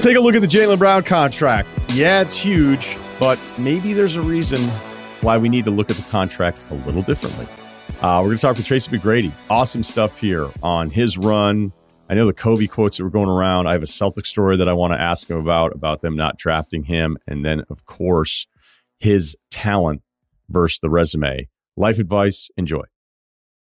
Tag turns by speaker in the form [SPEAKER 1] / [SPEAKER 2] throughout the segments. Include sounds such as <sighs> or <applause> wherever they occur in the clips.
[SPEAKER 1] We'll take a look at the Jaylen Brown contract. Yeah, it's huge, but maybe there's a reason why we need to look at the contract a little differently. Uh, we're going to talk with Tracy McGrady. Awesome stuff here on his run. I know the Kobe quotes that were going around. I have a Celtic story that I want to ask him about, about them not drafting him. And then, of course, his talent versus the resume. Life advice. Enjoy.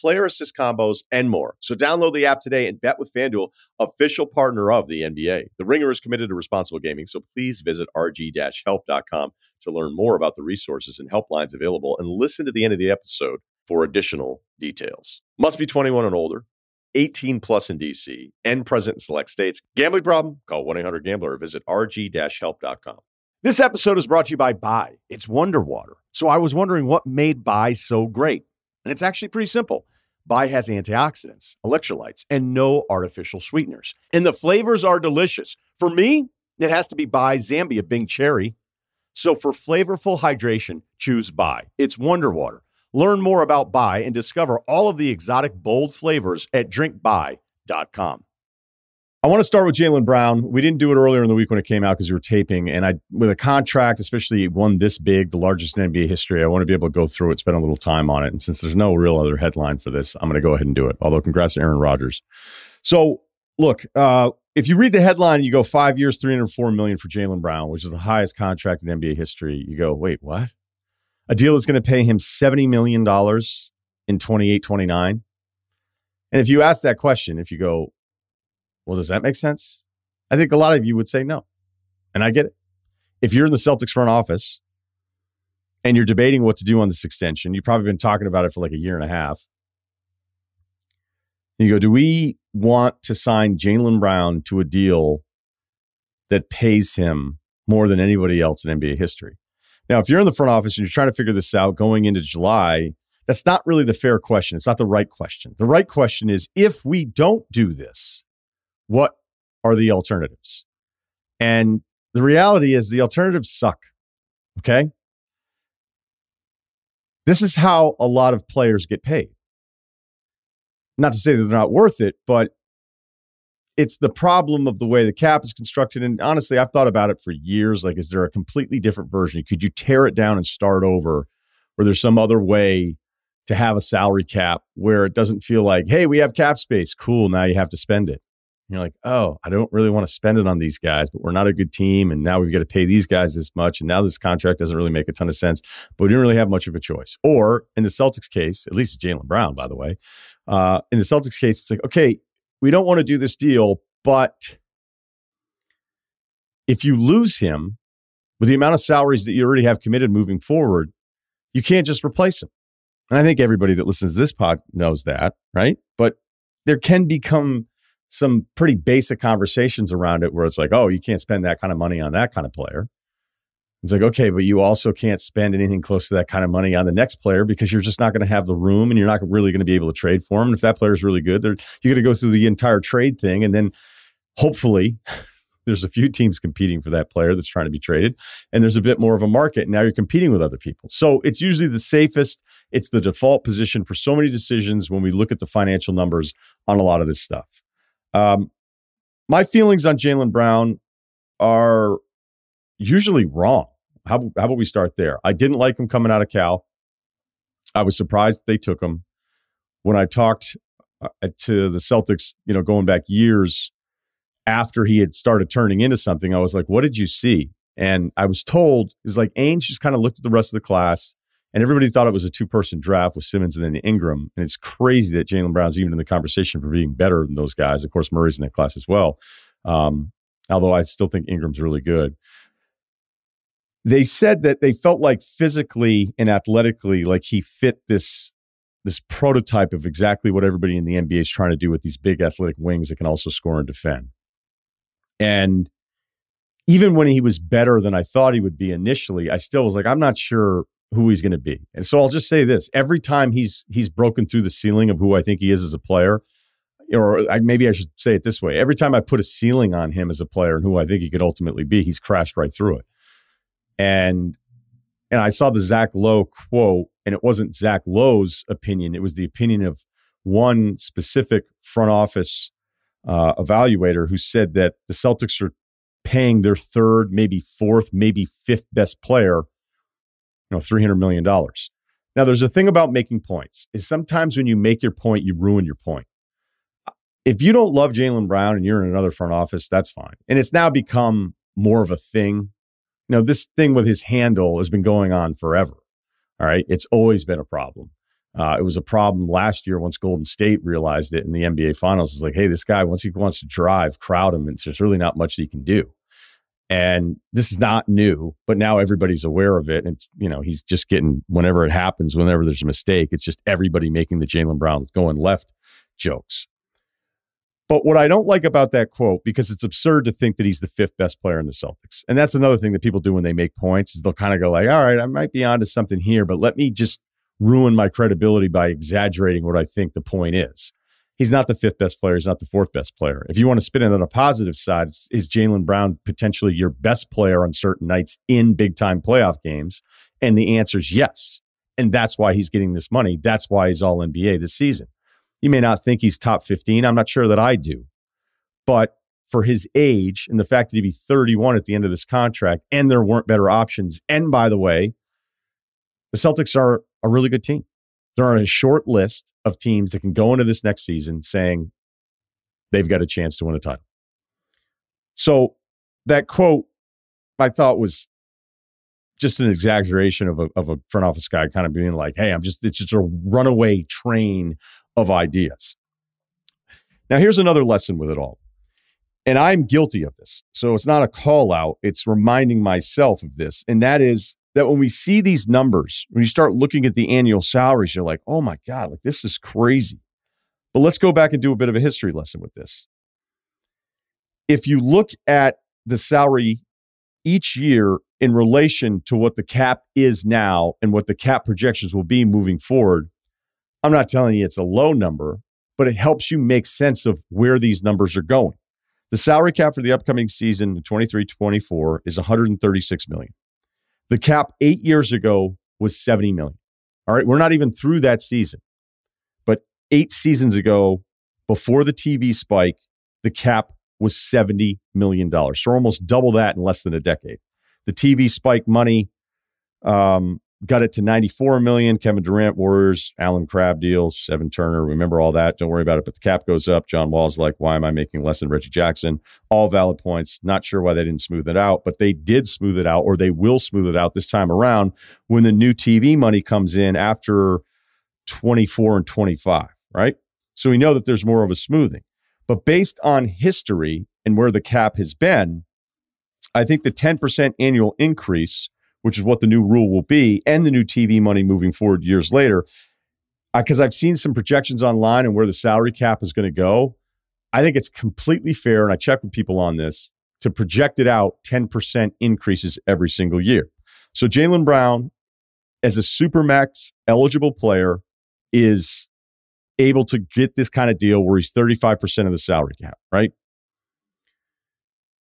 [SPEAKER 1] player assist combos, and more. So download the app today and bet with FanDuel, official partner of the NBA. The Ringer is committed to responsible gaming, so please visit rg-help.com to learn more about the resources and helplines available and listen to the end of the episode for additional details. Must be 21 and older. 18 plus in DC and present in select states. Gambling problem? Call 1-800-GAMBLER or visit rg-help.com. This episode is brought to you by Bai. It's Wonder Water. So I was wondering what made Bai so great. And it's actually pretty simple. Bai has antioxidants, electrolytes, and no artificial sweeteners. And the flavors are delicious. For me, it has to be Bai Zambia Bing Cherry. So for flavorful hydration, choose Bai. It's Wonder Water. Learn more about Bai and discover all of the exotic, bold flavors at drinkbai.com. I want to start with Jaylen Brown. We didn't do it earlier in the week when it came out because we were taping, and I, with a contract, especially one this big, the largest in NBA history, I want to be able to go through it, spend a little time on it. And since there's no real other headline for this, I'm going to go ahead and do it. Although, congrats to Aaron Rodgers. So, look, uh, if you read the headline, you go five years, 304 million for Jaylen Brown, which is the highest contract in NBA history. You go, wait, what? A deal that's going to pay him 70 million dollars in 28, 29. And if you ask that question, if you go, well, does that make sense? I think a lot of you would say no. And I get it. If you're in the Celtics front office and you're debating what to do on this extension, you've probably been talking about it for like a year and a half. And you go, do we want to sign Jaylen Brown to a deal that pays him more than anybody else in NBA history? Now, if you're in the front office and you're trying to figure this out going into July, that's not really the fair question. It's not the right question. The right question is if we don't do this, what are the alternatives? And the reality is the alternatives suck. Okay. This is how a lot of players get paid. Not to say that they're not worth it, but it's the problem of the way the cap is constructed. And honestly, I've thought about it for years. Like, is there a completely different version? Could you tear it down and start over? Or there's some other way to have a salary cap where it doesn't feel like, hey, we have cap space. Cool. Now you have to spend it you're like, oh, I don't really want to spend it on these guys, but we're not a good team. And now we've got to pay these guys this much. And now this contract doesn't really make a ton of sense, but we didn't really have much of a choice. Or in the Celtics case, at least Jaylen Brown, by the way, uh, in the Celtics case, it's like, okay, we don't want to do this deal, but if you lose him with the amount of salaries that you already have committed moving forward, you can't just replace him. And I think everybody that listens to this pod knows that, right? But there can become some pretty basic conversations around it where it's like, oh, you can't spend that kind of money on that kind of player. It's like, okay, but you also can't spend anything close to that kind of money on the next player because you're just not going to have the room and you're not really going to be able to trade for him. And if that player is really good, you're going to go through the entire trade thing. And then hopefully <laughs> there's a few teams competing for that player that's trying to be traded. And there's a bit more of a market. And now you're competing with other people. So it's usually the safest. It's the default position for so many decisions when we look at the financial numbers on a lot of this stuff. Um, my feelings on Jaylen Brown are usually wrong. How, how about we start there? I didn't like him coming out of Cal. I was surprised they took him. When I talked uh, to the Celtics, you know, going back years after he had started turning into something, I was like, what did you see? And I was told, it was like Ainge just kind of looked at the rest of the class and everybody thought it was a two person draft with Simmons and then Ingram. And it's crazy that Jaylen Brown's even in the conversation for being better than those guys. Of course, Murray's in that class as well. Um, although I still think Ingram's really good. They said that they felt like physically and athletically, like he fit this this prototype of exactly what everybody in the NBA is trying to do with these big athletic wings that can also score and defend. And even when he was better than I thought he would be initially, I still was like, I'm not sure who he's going to be. And so I'll just say this: every time he's he's broken through the ceiling of who I think he is as a player, or I, maybe I should say it this way: every time I put a ceiling on him as a player and who I think he could ultimately be, he's crashed right through it. And and I saw the Zach Lowe quote, and it wasn't Zach Lowe's opinion; it was the opinion of one specific front office uh, evaluator who said that the Celtics are paying their third, maybe fourth, maybe fifth best player, you know, $300 million. Now, there's a thing about making points is sometimes when you make your point, you ruin your point. If you don't love Jaylen Brown and you're in another front office, that's fine. And it's now become more of a thing. You know, this thing with his handle has been going on forever. All right. It's always been a problem. Uh, it was a problem last year once Golden State realized it in the NBA Finals. It's like, hey, this guy once he wants to drive, crowd him. It's just really not much he can do. And this is not new, but now everybody's aware of it. And it's, you know, he's just getting whenever it happens, whenever there's a mistake, it's just everybody making the Jaylen Brown going left jokes. But what I don't like about that quote, because it's absurd to think that he's the fifth best player in the Celtics. And that's another thing that people do when they make points is they'll kind of go like, all right, I might be onto something here, but let me just ruin my credibility by exaggerating what I think the point is. He's not the fifth best player. He's not the fourth best player. If you want to spin it on a positive side, is Jaylen Brown potentially your best player on certain nights in big time playoff games? And the answer is yes. And that's why he's getting this money. That's why he's all NBA this season. You may not think he's top 15. I'm not sure that I do. But for his age and the fact that he'd be 31 at the end of this contract and there weren't better options. And by the way, the Celtics are a really good team. They're on a short list of teams that can go into this next season saying they've got a chance to win a title. So that quote I thought was just an exaggeration of a, of a front office guy kind of being like, hey, I'm just, it's just a runaway train of ideas. Now, here's another lesson with it all. And I'm guilty of this. So it's not a call out, it's reminding myself of this. And that is that when we see these numbers, when you start looking at the annual salaries, you're like, oh my God, like this is crazy. But let's go back and do a bit of a history lesson with this. If you look at the salary each year in relation to what the cap is now and what the cap projections will be moving forward, I'm not telling you it's a low number, but it helps you make sense of where these numbers are going. The salary cap for the upcoming season 23 24 is 136 million. The cap eight years ago was 70 million. All right. We're not even through that season. But eight seasons ago, before the TV spike, the cap was $70 million. So almost double that in less than a decade. The TV spike money um, got it to 94 million. Kevin Durant, Warriors, Allen Crabbe deals, Evan Turner. Remember all that. Don't worry about it. But the cap goes up. John Wall's like, why am I making less than Reggie Jackson? All valid points. Not sure why they didn't smooth it out, but they did smooth it out, or they will smooth it out this time around when the new TV money comes in after 24 and 25, right? So we know that there's more of a smoothing. But based on history and where the cap has been, I think the 10% annual increase which is what the new rule will be, and the new TV money moving forward years later. Because I've seen some projections online and where the salary cap is going to go. I think it's completely fair, and I check with people on this to project it out 10% increases every single year. So Jaylen Brown, as a supermax eligible player, is able to get this kind of deal where he's 35% of the salary cap, right?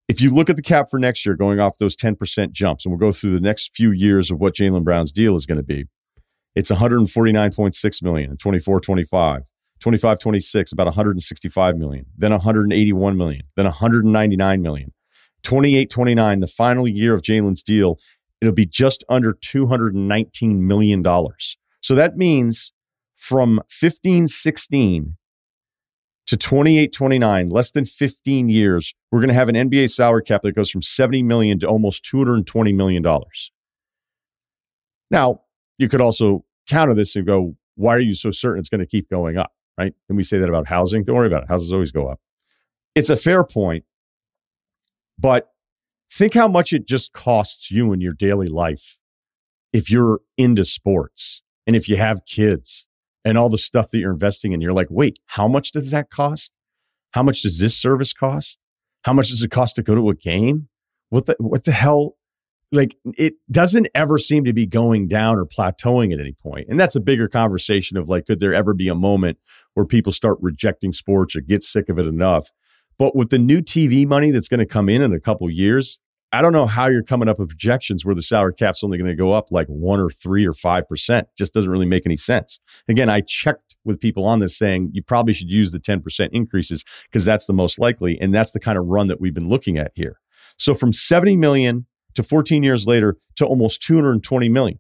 [SPEAKER 1] If you look at the cap for next year, going off those 10% jumps, and we'll go through the next few years of what Jaylen Brown's deal is going to be, it's 149.6 million in 24 25. 25 26, about 165 million, then 181 million, then 199 million. 28 29, the final year of Jaylen's deal, it'll be just under $219 million. So that means from 15 16 to 28 29, less than 15 years, we're going to have an NBA salary cap that goes from 70 million to almost 220 million dollars. Now, you could also counter this and go, why are you so certain it's going to keep going up? Right? And we say that about housing. Don't worry about it. Houses always go up. It's a fair point, but think how much it just costs you in your daily life if you're into sports and if you have kids and all the stuff that you're investing in. You're like, wait, how much does that cost? How much does this service cost? How much does it cost to go to a game? what the what the hell? Like it doesn't ever seem to be going down or plateauing at any point. And that's a bigger conversation of like, could there ever be a moment where people start rejecting sports or get sick of it enough? But with the new TV money that's going to come in in a couple years, I don't know how you're coming up with projections where the salary cap's only going to go up like one or three or five percent. Just doesn't really make any sense. Again, I checked with people on this saying you probably should use the 10% increases because that's the most likely. And that's the kind of run that we've been looking at here. So from 70 million to 14 years later to almost 220 million.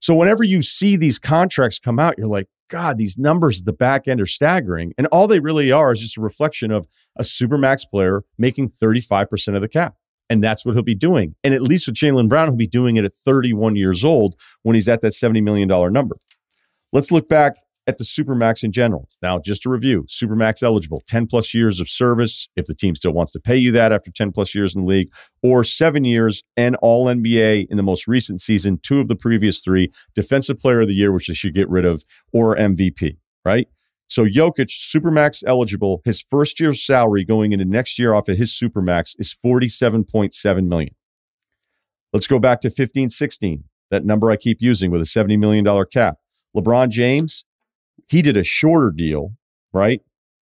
[SPEAKER 1] So whenever you see these contracts come out, you're like, God, these numbers at the back end are staggering. And all they really are is just a reflection of a supermax player making 35% of the cap. And that's what he'll be doing. And at least with Jaylen Brown, he'll be doing it at 31 years old when he's at that $70 million number. Let's look back at the Supermax in general. Now, just to review, Supermax eligible, 10 plus years of service if the team still wants to pay you that after 10 plus years in the league, or seven years and all NBA in the most recent season, two of the previous three, defensive player of the year, which they should get rid of, or MVP, right? So Jokic, Supermax eligible, his first year's salary going into next year off of his Supermax is 47.7 million. Let's go back to 15 16, that number I keep using with a $70 million cap. LeBron James, he did a shorter deal, right?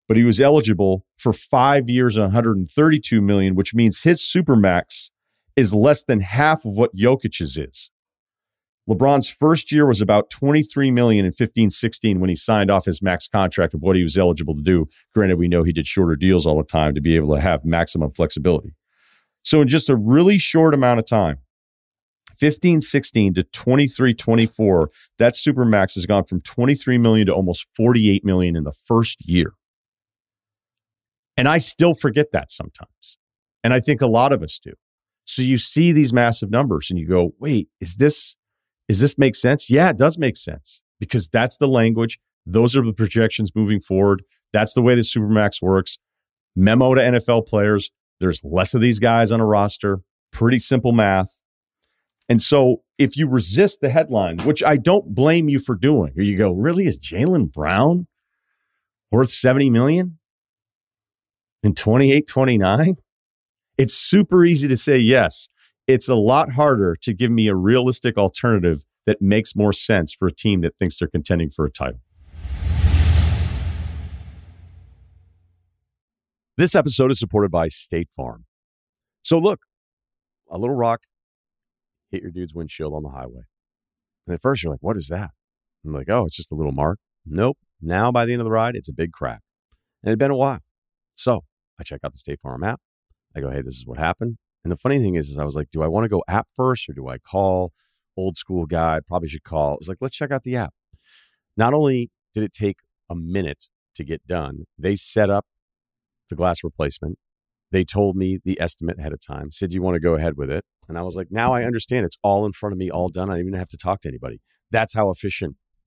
[SPEAKER 1] But he was eligible for five years and 132 million, which means his supermax is less than half of what Jokic's is. LeBron's first year was about 23 million in 15 16 when he signed off his max contract of what he was eligible to do. Granted, we know he did shorter deals all the time to be able to have maximum flexibility. So, in just a really short amount of time, 15 16 to 23 24, that supermax has gone from 23 million to almost 48 million in the first year. And I still forget that sometimes. And I think a lot of us do. So you see these massive numbers and you go, wait, is this is this make sense? Yeah, it does make sense because that's the language. Those are the projections moving forward. That's the way the Supermax works. Memo to NFL players there's less of these guys on a roster. Pretty simple math. And so if you resist the headline, which I don't blame you for doing, or you go, really, is Jaylen Brown worth 70 million in 28 29? It's super easy to say yes it's a lot harder to give me a realistic alternative that makes more sense for a team that thinks they're contending for a title. This episode is supported by State Farm. So, look, a little rock hit your dude's windshield on the highway. And at first, you're like, what is that? I'm like, oh, it's just a little mark. Nope. Now, by the end of the ride, it's a big crack. And it had been a while. So, I check out the State Farm app. I go, hey, this is what happened. And the funny thing is, is I was like, do I want to go app first or do I call old school guy? Probably should call. It's like, let's check out the app. Not only did it take a minute to get done, they set up the glass replacement. They told me the estimate ahead of time, said, you want to go ahead with it? And I was like, now I mm-hmm. understand. It's all in front of me, all done. I don't even have to talk to anybody. That's how efficient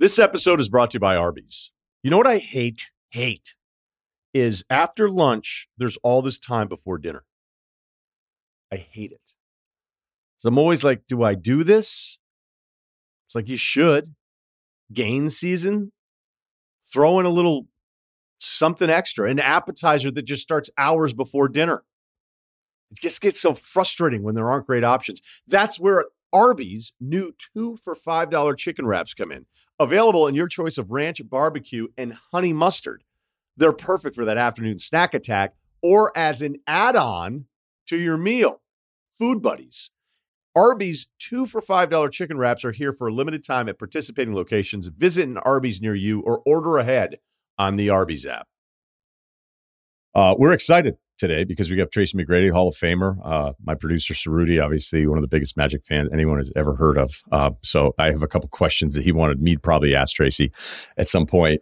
[SPEAKER 1] This episode is brought to you by Arby's. You know what I hate? Hate is after lunch, there's all this time before dinner. I hate it. So I'm always like, do I do this? It's like you should. Gain season, throw in a little something extra, an appetizer that just starts hours before dinner. It just gets so frustrating when there aren't great options. That's where Arby's new two for $5 chicken wraps come in. Available in your choice of ranch, barbecue, and honey mustard. They're perfect for that afternoon snack attack or as an add on to your meal. Food Buddies. Arby's two for $5 chicken wraps are here for a limited time at participating locations. Visit an Arby's near you or order ahead on the Arby's app. Uh, we're excited today because we got Tracy McGrady, Hall of Famer. Uh, my producer, Ceruti, obviously one of the biggest Magic fans anyone has ever heard of. Uh, so I have a couple questions that he wanted me to probably ask Tracy at some point.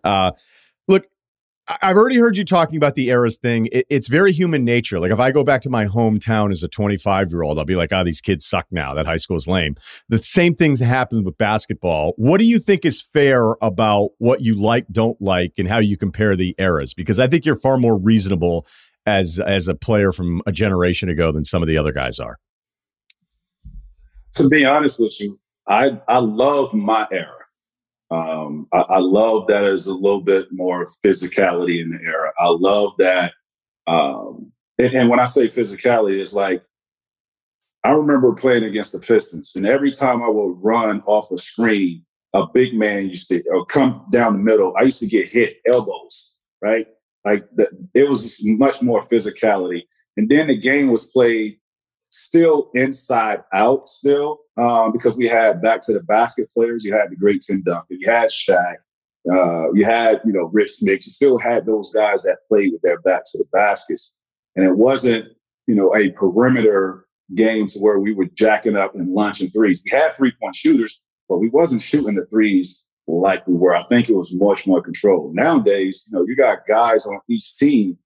[SPEAKER 1] I've already heard you talking about the eras thing. It, it's very human nature. Like if I go back to my hometown as a 25 year old, I'll be like, oh, these kids suck now. That high school is lame. The same things happen with basketball. What do you think is fair about what you like, don't like, and how you compare the eras? Because I think you're far more reasonable as as a player from a generation ago than some of the other guys are.
[SPEAKER 2] To be honest with you, I I love my era. Um, I, I, love that there's a little bit more physicality in the era. I love that. Um, and, and, when I say physicality, it's like I remember playing against the Pistons, and every time I would run off a screen, a big man used to come down the middle. I used to get hit elbows, right? Like the, it was much more physicality. And then the game was played still inside out still um, because we had back to the basket players. You had the great Tim Duncan. You had Shaq. Uh, you had you know Rik Smits. You still had those guys that played with their backs to the baskets, and it wasn't you know a perimeter game to where we were jacking up and launching threes. We had three point shooters, but we wasn't shooting the threes like we were. I think it was much more controlled. Nowadays, you know, you got guys on each team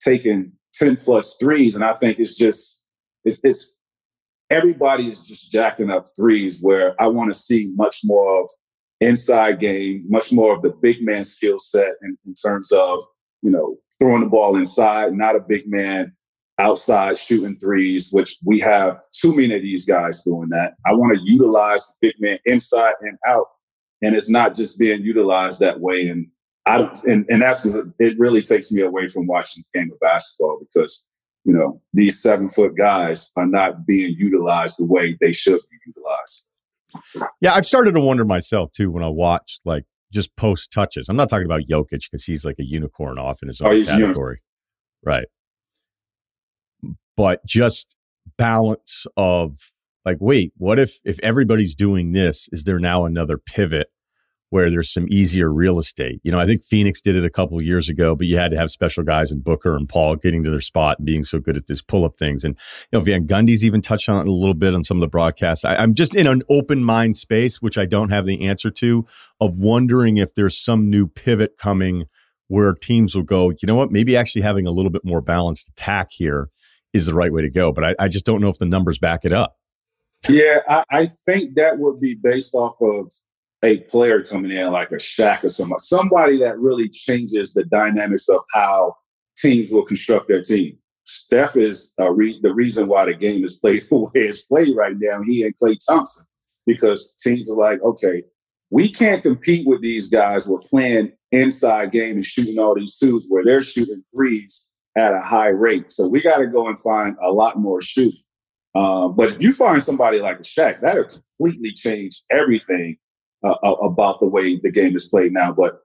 [SPEAKER 2] taking 10 plus threes, and I think it's just it's, it's everybody is just jacking up threes where I want to see much more of inside game, much more of the big man skill set in, in terms of, you know, throwing the ball inside, not a big man outside shooting threes, which we have too many of these guys doing that. I want to utilize the big man inside and out. And it's not just being utilized that way. And I and, and that's, it really takes me away from watching the game of basketball because you know, these seven foot guys are not being utilized the way they should be utilized.
[SPEAKER 1] Yeah, I've started to wonder myself too when I watch like just post touches. I'm not talking about Jokic because he's like a unicorn off in his own oh, category. right. But just balance of like, wait, what if if everybody's doing this, is there now another pivot where there's some easier real estate. You know, I think Phoenix did it a couple years ago, but you had to have special guys in Booker and Paul getting to their spot and being so good at these pull up things. And, you know, Van Gundy's even touched on it a little bit on some of the broadcasts. I, I'm just in an open mind space, which I don't have the answer to, of wondering if there's some new pivot coming where teams will go, you know what, maybe actually having a little bit more balanced attack here is the right way to go. But I, I just don't know if the numbers back it up.
[SPEAKER 2] Yeah, I, I think that would be based off of a player coming in like a Shaq or somebody, somebody that really changes the dynamics of how teams will construct their team. Steph is re- the reason why the game is played <laughs> the way it's played right now. He and Klay Thompson, because teams are like, okay, we can't compete with these guys. We're playing inside game and shooting all these twos where they're shooting threes at a high rate. So we got to go and find a lot more shooting. Uh, but if you find somebody like a Shaq, that'll completely change everything uh, about the way the game is played now, but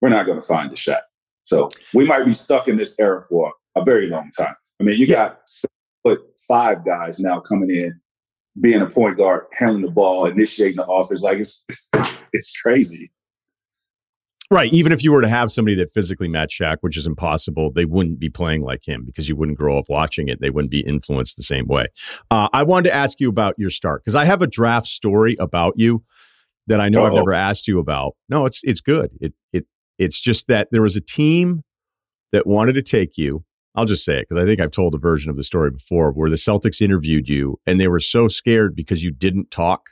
[SPEAKER 2] we're not going to find a Shaq. So we might be stuck in this era for a very long time. I mean, you got put five guys now coming in, being a point guard, handling the ball, initiating the offense. Like it's <laughs> it's crazy.
[SPEAKER 1] Right. Even if you were to have somebody that physically matched Shaq, which is impossible, they wouldn't be playing like him because you wouldn't grow up watching it. They wouldn't be influenced the same way. Uh, I wanted to ask you about your start because I have a draft story about you that I know Uh-oh. I've never asked you about. No, it's it's good. It it it's just that there was a team that wanted to take you. I'll just say it because I think I've told a version of the story before where the Celtics interviewed you and they were so scared because you didn't talk.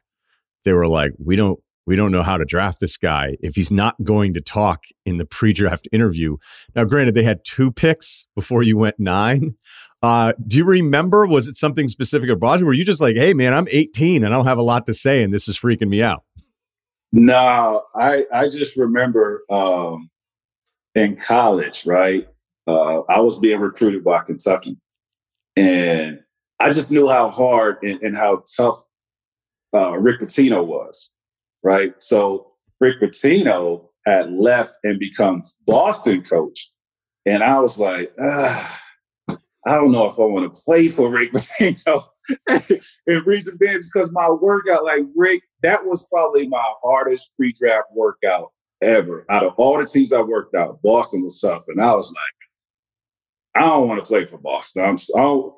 [SPEAKER 1] They were like, "We don't we don't know how to draft this guy if he's not going to talk in the pre-draft interview." Now, granted, they had two picks before you went nine. Uh, do you remember? Was it something specific about you? Were you just like, "Hey, man, I'm 18 and I don't have a lot to say, and this is freaking me out"?
[SPEAKER 2] No, I I just remember um, in college, right? Uh, I was being recruited by Kentucky, and I just knew how hard and, and how tough uh, Rick Pitino was, right? So Rick Pitino had left and become Boston coach, and I was like, I don't know if I want to play for Rick Pitino. <laughs> and reason being is because my workout, like Rick, that was probably my hardest pre-draft workout ever. Out of all the teams I worked out, Boston was tough. And I was like, I don't want to play for Boston. I'm, I don't,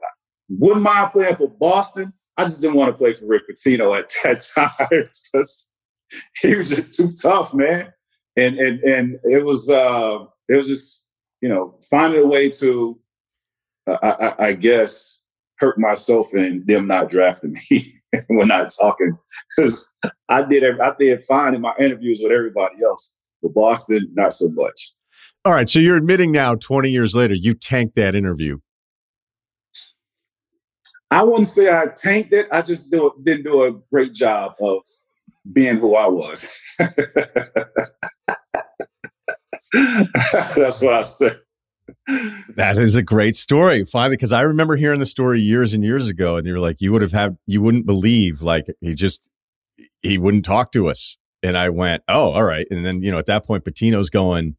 [SPEAKER 2] wouldn't mind playing for Boston. I just didn't want to play for Rick Pitino at that <laughs> time. just, he was just too tough, man. And and and it was uh, it was just you know, finding a way to, uh, I, I, guess, hurt myself and them not drafting me <laughs> <laughs> when not talking because I did I did fine in my interviews with everybody else. But Boston, not so much.
[SPEAKER 1] All right, so you're admitting now, 20 years later, you tanked that interview.
[SPEAKER 2] I wouldn't say I tanked it. I just do, didn't do a great job of being who I was. <laughs> That's what I said.
[SPEAKER 1] That is a great story. Finally, because I remember hearing the story years and years ago, and you're like, you would have had, you wouldn't believe, like he just, he wouldn't talk to us. And I went, oh, all right. And then, you know, at that point, Pitino's going,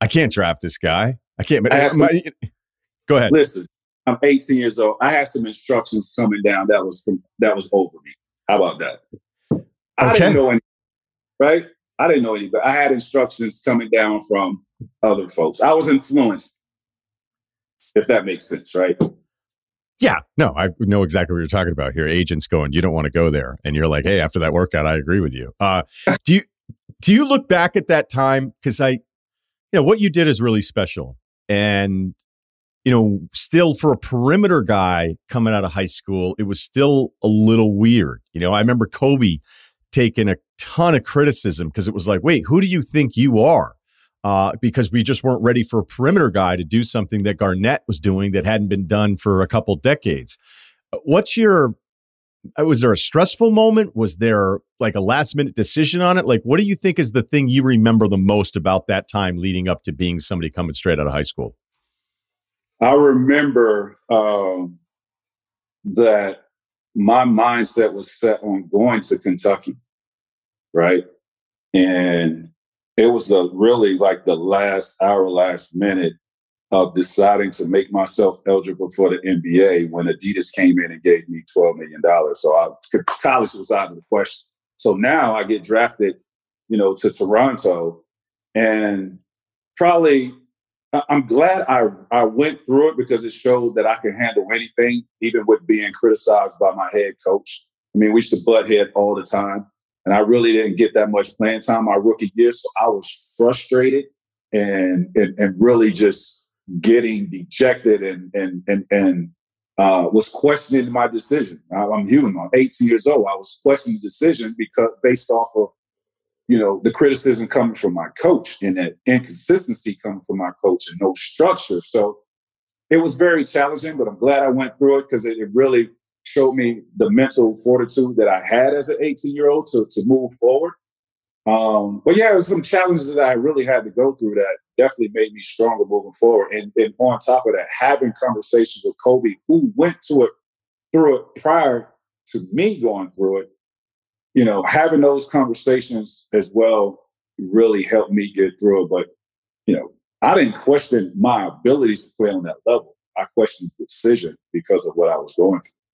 [SPEAKER 1] I can't draft this guy. I can't. I some, my, go ahead.
[SPEAKER 2] Listen, I'm 18 years old. I had some instructions coming down that was from, that was over me. How about that? I okay. didn't know any, right? I didn't know any, but I had instructions coming down from other folks. I was influenced, if that makes sense, right?
[SPEAKER 1] Yeah, no, I know exactly what you're talking about here. Agents going, you don't want to go there, and you're like, hey, after that workout, I agree with you. Uh, do you do you look back at that time because I, you know, what you did is really special, and you know, still for a perimeter guy coming out of high school, it was still a little weird. You know, I remember Kobe taking a ton of criticism because it was like, wait, who do you think you are? Uh, because we just weren't ready for a perimeter guy to do something that Garnett was doing that hadn't been done for a couple decades. Uh, what's your uh, was there a stressful moment? Was there like a last minute decision on it? Like, what do you think is the thing you remember the most about that time leading up to being somebody coming straight out of high school?
[SPEAKER 2] I remember um, that my mindset was set on going to Kentucky, right? And it was really like the last hour, last minute of deciding to make myself eligible for the NBA when Adidas came in and gave me $12 million. So I, college was out of the question. So now I get drafted, you know, to Toronto and probably I'm glad I, I went through it because it showed that I can handle anything, even with being criticized by my head coach. I mean, we used to butt head all the time. And I really didn't get that much playing time my rookie year. So I was frustrated and and, and really just getting dejected and and and and uh, was questioning my decision. I'm human. I'm 18 years old. I was questioning the decision because based off of you know the criticism coming from my coach and that inconsistency coming from my coach and no structure. So it was very challenging, but I'm glad I went through it because it, it really showed me the mental fortitude that I had as an 18 year old to, to move forward. Um, but yeah, it was some challenges that I really had to go through that definitely made me stronger moving forward. And, and on top of that, having conversations with Kobe, who went to it through it prior to me going through it, you know, having those conversations as well really helped me get through it. But, you know, I didn't question my abilities to play on that level. I questioned the decision because of what I was going through.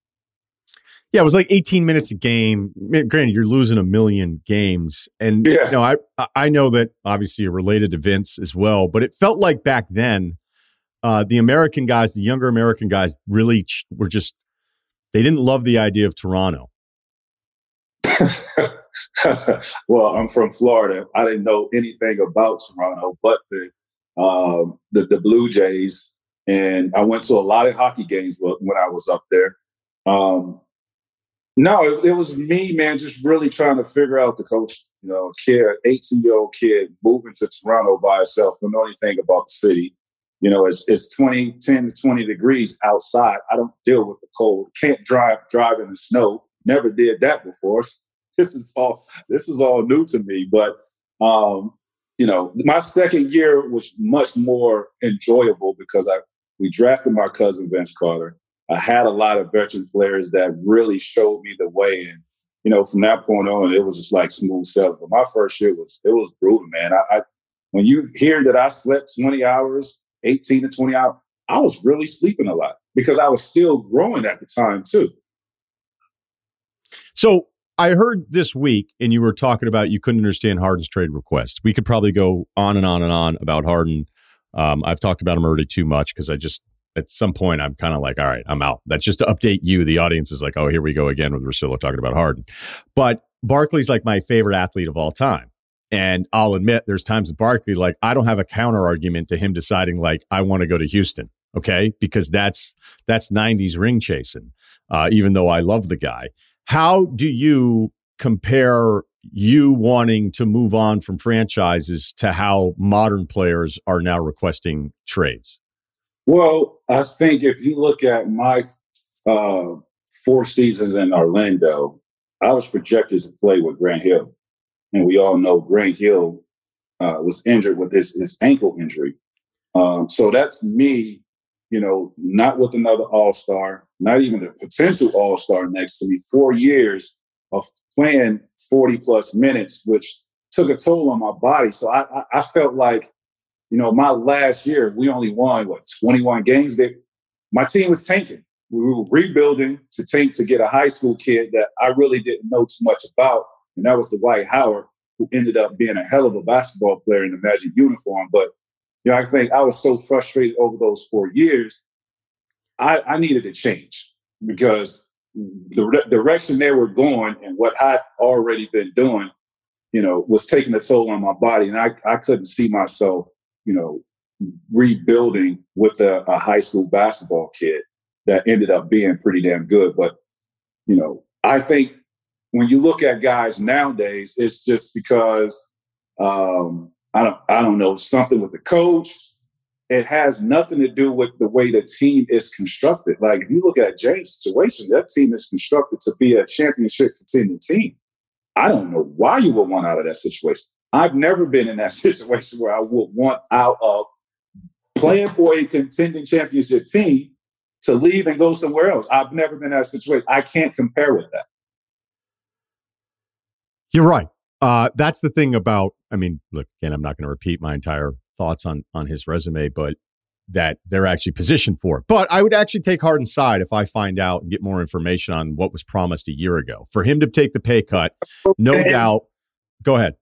[SPEAKER 1] Yeah, it was like 18 minutes a game. Granted, you're losing a million games, and yeah. you know, I I know that obviously you're related to Vince as well, but it felt like back then, uh, the American guys, the younger American guys, really ch- were just they didn't love the idea of Toronto. <laughs>
[SPEAKER 2] well, I'm from Florida. I didn't know anything about Toronto, but the um, the, the Blue Jays, and I went to a lot of hockey games when I was up there. Um, no, it, it, was me, man, just really trying to figure out the coach. You know, kid, 18 year old kid moving to Toronto by himself, don't know anything about the city. You know, it's, it's 20, 10 to 20 degrees outside. I don't deal with the cold. Can't drive, drive in the snow. Never did that before. <laughs> This is all, this is all new to me. But, um, you know, my second year was much more enjoyable because I, we drafted my cousin Vince Carter. I had a lot of veteran players that really showed me the way. And, you know, from that point on, it was just like smooth sailing. But my first year was, it was brutal, man. I, I when you hear that I slept 20 hours, 18 to 20 hours, I was really sleeping a lot because I was still growing at the time too.
[SPEAKER 1] So I heard this week, and you were talking about you couldn't understand Harden's trade request. We could probably go on and on and on about Harden. Um, I've talked about him already too much because I just at some point I'm kind of like, all right, I'm out. That's just to update you. The audience is like, oh, here we go again with Russillo talking about Harden. But Barkley's like my favorite athlete of all time. And I'll admit there's times with Barkley, like I don't have a counter argument to him deciding like I want to go to Houston. Okay. Because that's, that's nineties ring chasing. Uh, even though I love the guy. How do you compare you wanting to move on from franchises to how modern players are now requesting trades?
[SPEAKER 2] Well, I think if you look at my uh, four seasons in Orlando, I was projected to play with Grant Hill. And we all know Grant Hill uh, was injured with his, his ankle injury. Um, so that's me, you know, not with another all star, not even a potential all star next to me, four years of playing 40 plus minutes, which took a toll on my body. So I, I, I felt like, you know, my last year, we only won, what, 21 games? That my team was tanking. We were rebuilding to tank to get a high school kid that I really didn't know too much about. And that was the Dwight Howard, who ended up being a hell of a basketball player in the Magic uniform. But, you know, I think I was so frustrated over those four years. I, I needed to change because the direction they were going and what I'd already been doing, you know, was taking a toll on my body. And I, I couldn't see myself, you know, rebuilding with a, a high school basketball kid that ended up being pretty damn good. But, you know, I think when you look at guys nowadays, it's just because um, I don't I don't know something with the coach, it has nothing to do with the way the team is constructed. Like if you look at James' situation, that team is constructed to be a championship contending team. I don't know why you would want out of that situation. I've never been in that <laughs> situation where I would want out of playing for a contending championship team to leave and go somewhere else. I've never been in that situation. I can't compare with that.
[SPEAKER 1] You're right. Uh, that's the thing about, I mean, look, again, I'm not going to repeat my entire thoughts on on his resume, but that they're actually positioned for. But I would actually take Harden's side if I find out and get more information on what was promised a year ago. For him to take the pay cut, no and, doubt. Go ahead.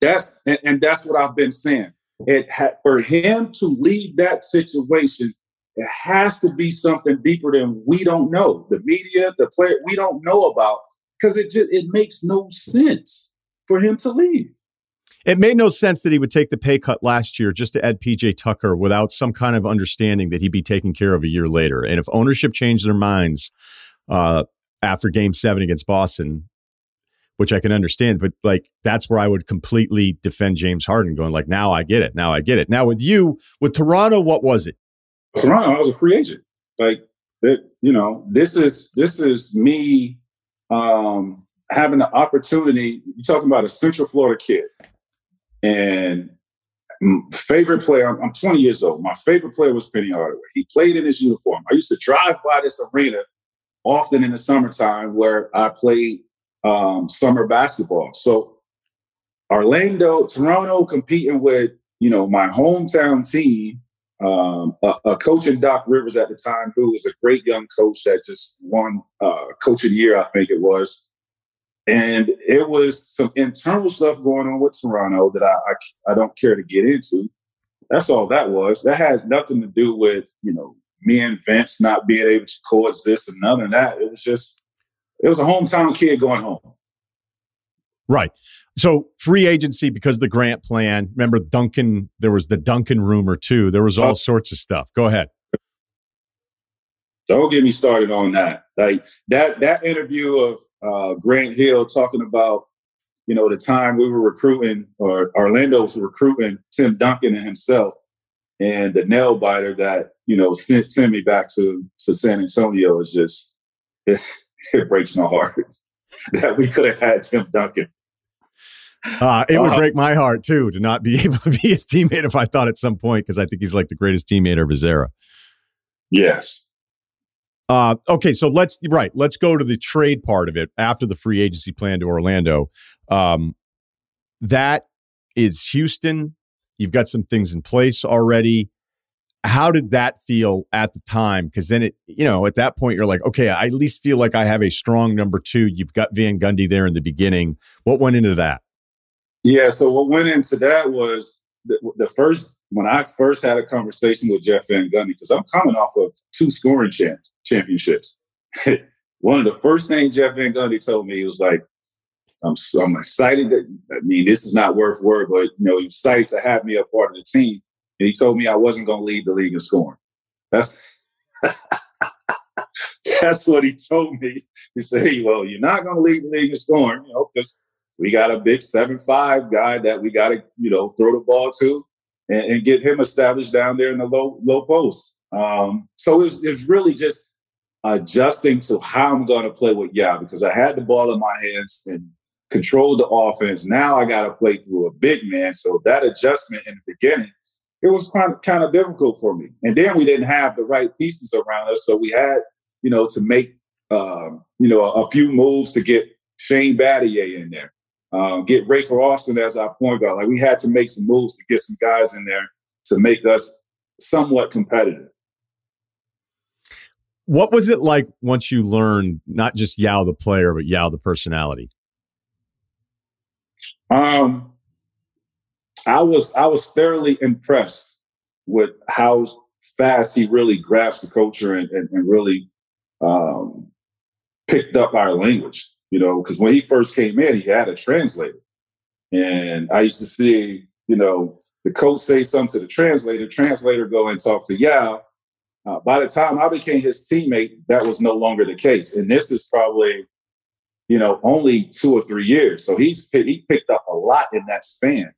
[SPEAKER 2] That's and, and that's what I've been saying. It ha- for him to leave that situation, it has to be something deeper than we don't know. The media, the player, we don't know about because it just it makes no sense for him to leave.
[SPEAKER 1] It made no sense that he would take the pay cut last year just to add PJ Tucker without some kind of understanding that he'd be taken care of a year later. And if ownership changed their minds uh, after game seven against Boston, which I can understand, but like that's where I would completely defend James Harden, going like, now I get it. Now I get it. Now with you, with Toronto, what was it?
[SPEAKER 2] Toronto, I was a free agent. Like, it, you know, this is this is me um, having the opportunity. You're talking about a Central Florida kid and favorite player, I'm 20 years old. My favorite player was Penny Hardaway. He played in his uniform. I used to drive by this arena often in the summertime where I played um, summer basketball. So Orlando, Toronto competing with, you know, my hometown team, um, a, a, coach in Doc Rivers at the time, who was a great young coach that just won uh, Coach of the Year, I think it was. And it was some internal stuff going on with Toronto that I, I, I don't care to get into. That's all that was. That has nothing to do with, you know, me and Vince not being able to coexist and none of that. It was just, it was a hometown kid going home.
[SPEAKER 1] Right. So free agency because of the grant plan. Remember Duncan, there was the Duncan rumor too. There was all sorts of stuff. Go ahead.
[SPEAKER 2] Don't get me started on that. Like that that interview of uh, Grant Hill talking about, you know, the time we were recruiting or Orlando was recruiting Tim Duncan and himself, and the nail biter that you know sent, sent me back to to San Antonio is just <laughs> it breaks my heart <laughs> that we could have had Tim Duncan.
[SPEAKER 1] Uh, it would uh, break my heart too to not be <laughs> able to be his teammate if I thought at some point because I think he's like the greatest teammate of his era.
[SPEAKER 2] Yes,
[SPEAKER 1] uh, okay, so let's right. Let's go to the trade part of it after the free agency plan to Orlando. Um, that is Houston. You've got some things in place already. How did that feel at the time? Because then it, you know, at that point you're like, okay, I at least feel like I have a strong number two. You've got Van Gundy there in the beginning. What went into that?
[SPEAKER 2] Yeah, so what went into that was the, the first when I first had a conversation with Jeff Van Gundy, because I'm coming off of two scoring champs, championships. <laughs> One of the first things Jeff Van Gundy told me, he was like, I'm, I'm excited that, I mean, this is not worth word, but, you know, excited to have me a part of the team. And he told me I wasn't going to lead the league in scoring. That's, <laughs> that's what he told me. He said, hey, well, you're not going to lead the league in scoring, you know, because we got a big seven five guy that we got to, you know, throw the ball to and, and, get him established down there in the low low post. Um, so it's it's really just adjusting to how I'm going to play with Yao because I had the ball in my hands and controlled the offense. Now I got to play through a big man. So that adjustment in the beginning, it was kind of, kind of difficult for me. And then we didn't have the right pieces around us, so we had you know to make um, you know a, a, few moves to get Shane Battier in there um, get Rafer Alston as our point guard. Like we had to make some moves to get some guys in there to make us somewhat competitive.
[SPEAKER 1] What was it like once you learned not just Yao the player, but Yao the personality?
[SPEAKER 2] Um, I was I was thoroughly impressed with how fast he really grasped the culture and, and, and really um, picked up our language you know, because when he first came in, he had a translator. And I used to see, you know, the coach say something to the translator, translator go and talk to Yao. Uh, by the time I became his teammate, that was no longer the case. And this is probably, you know, only two or three years. So he's he picked up a lot in that span.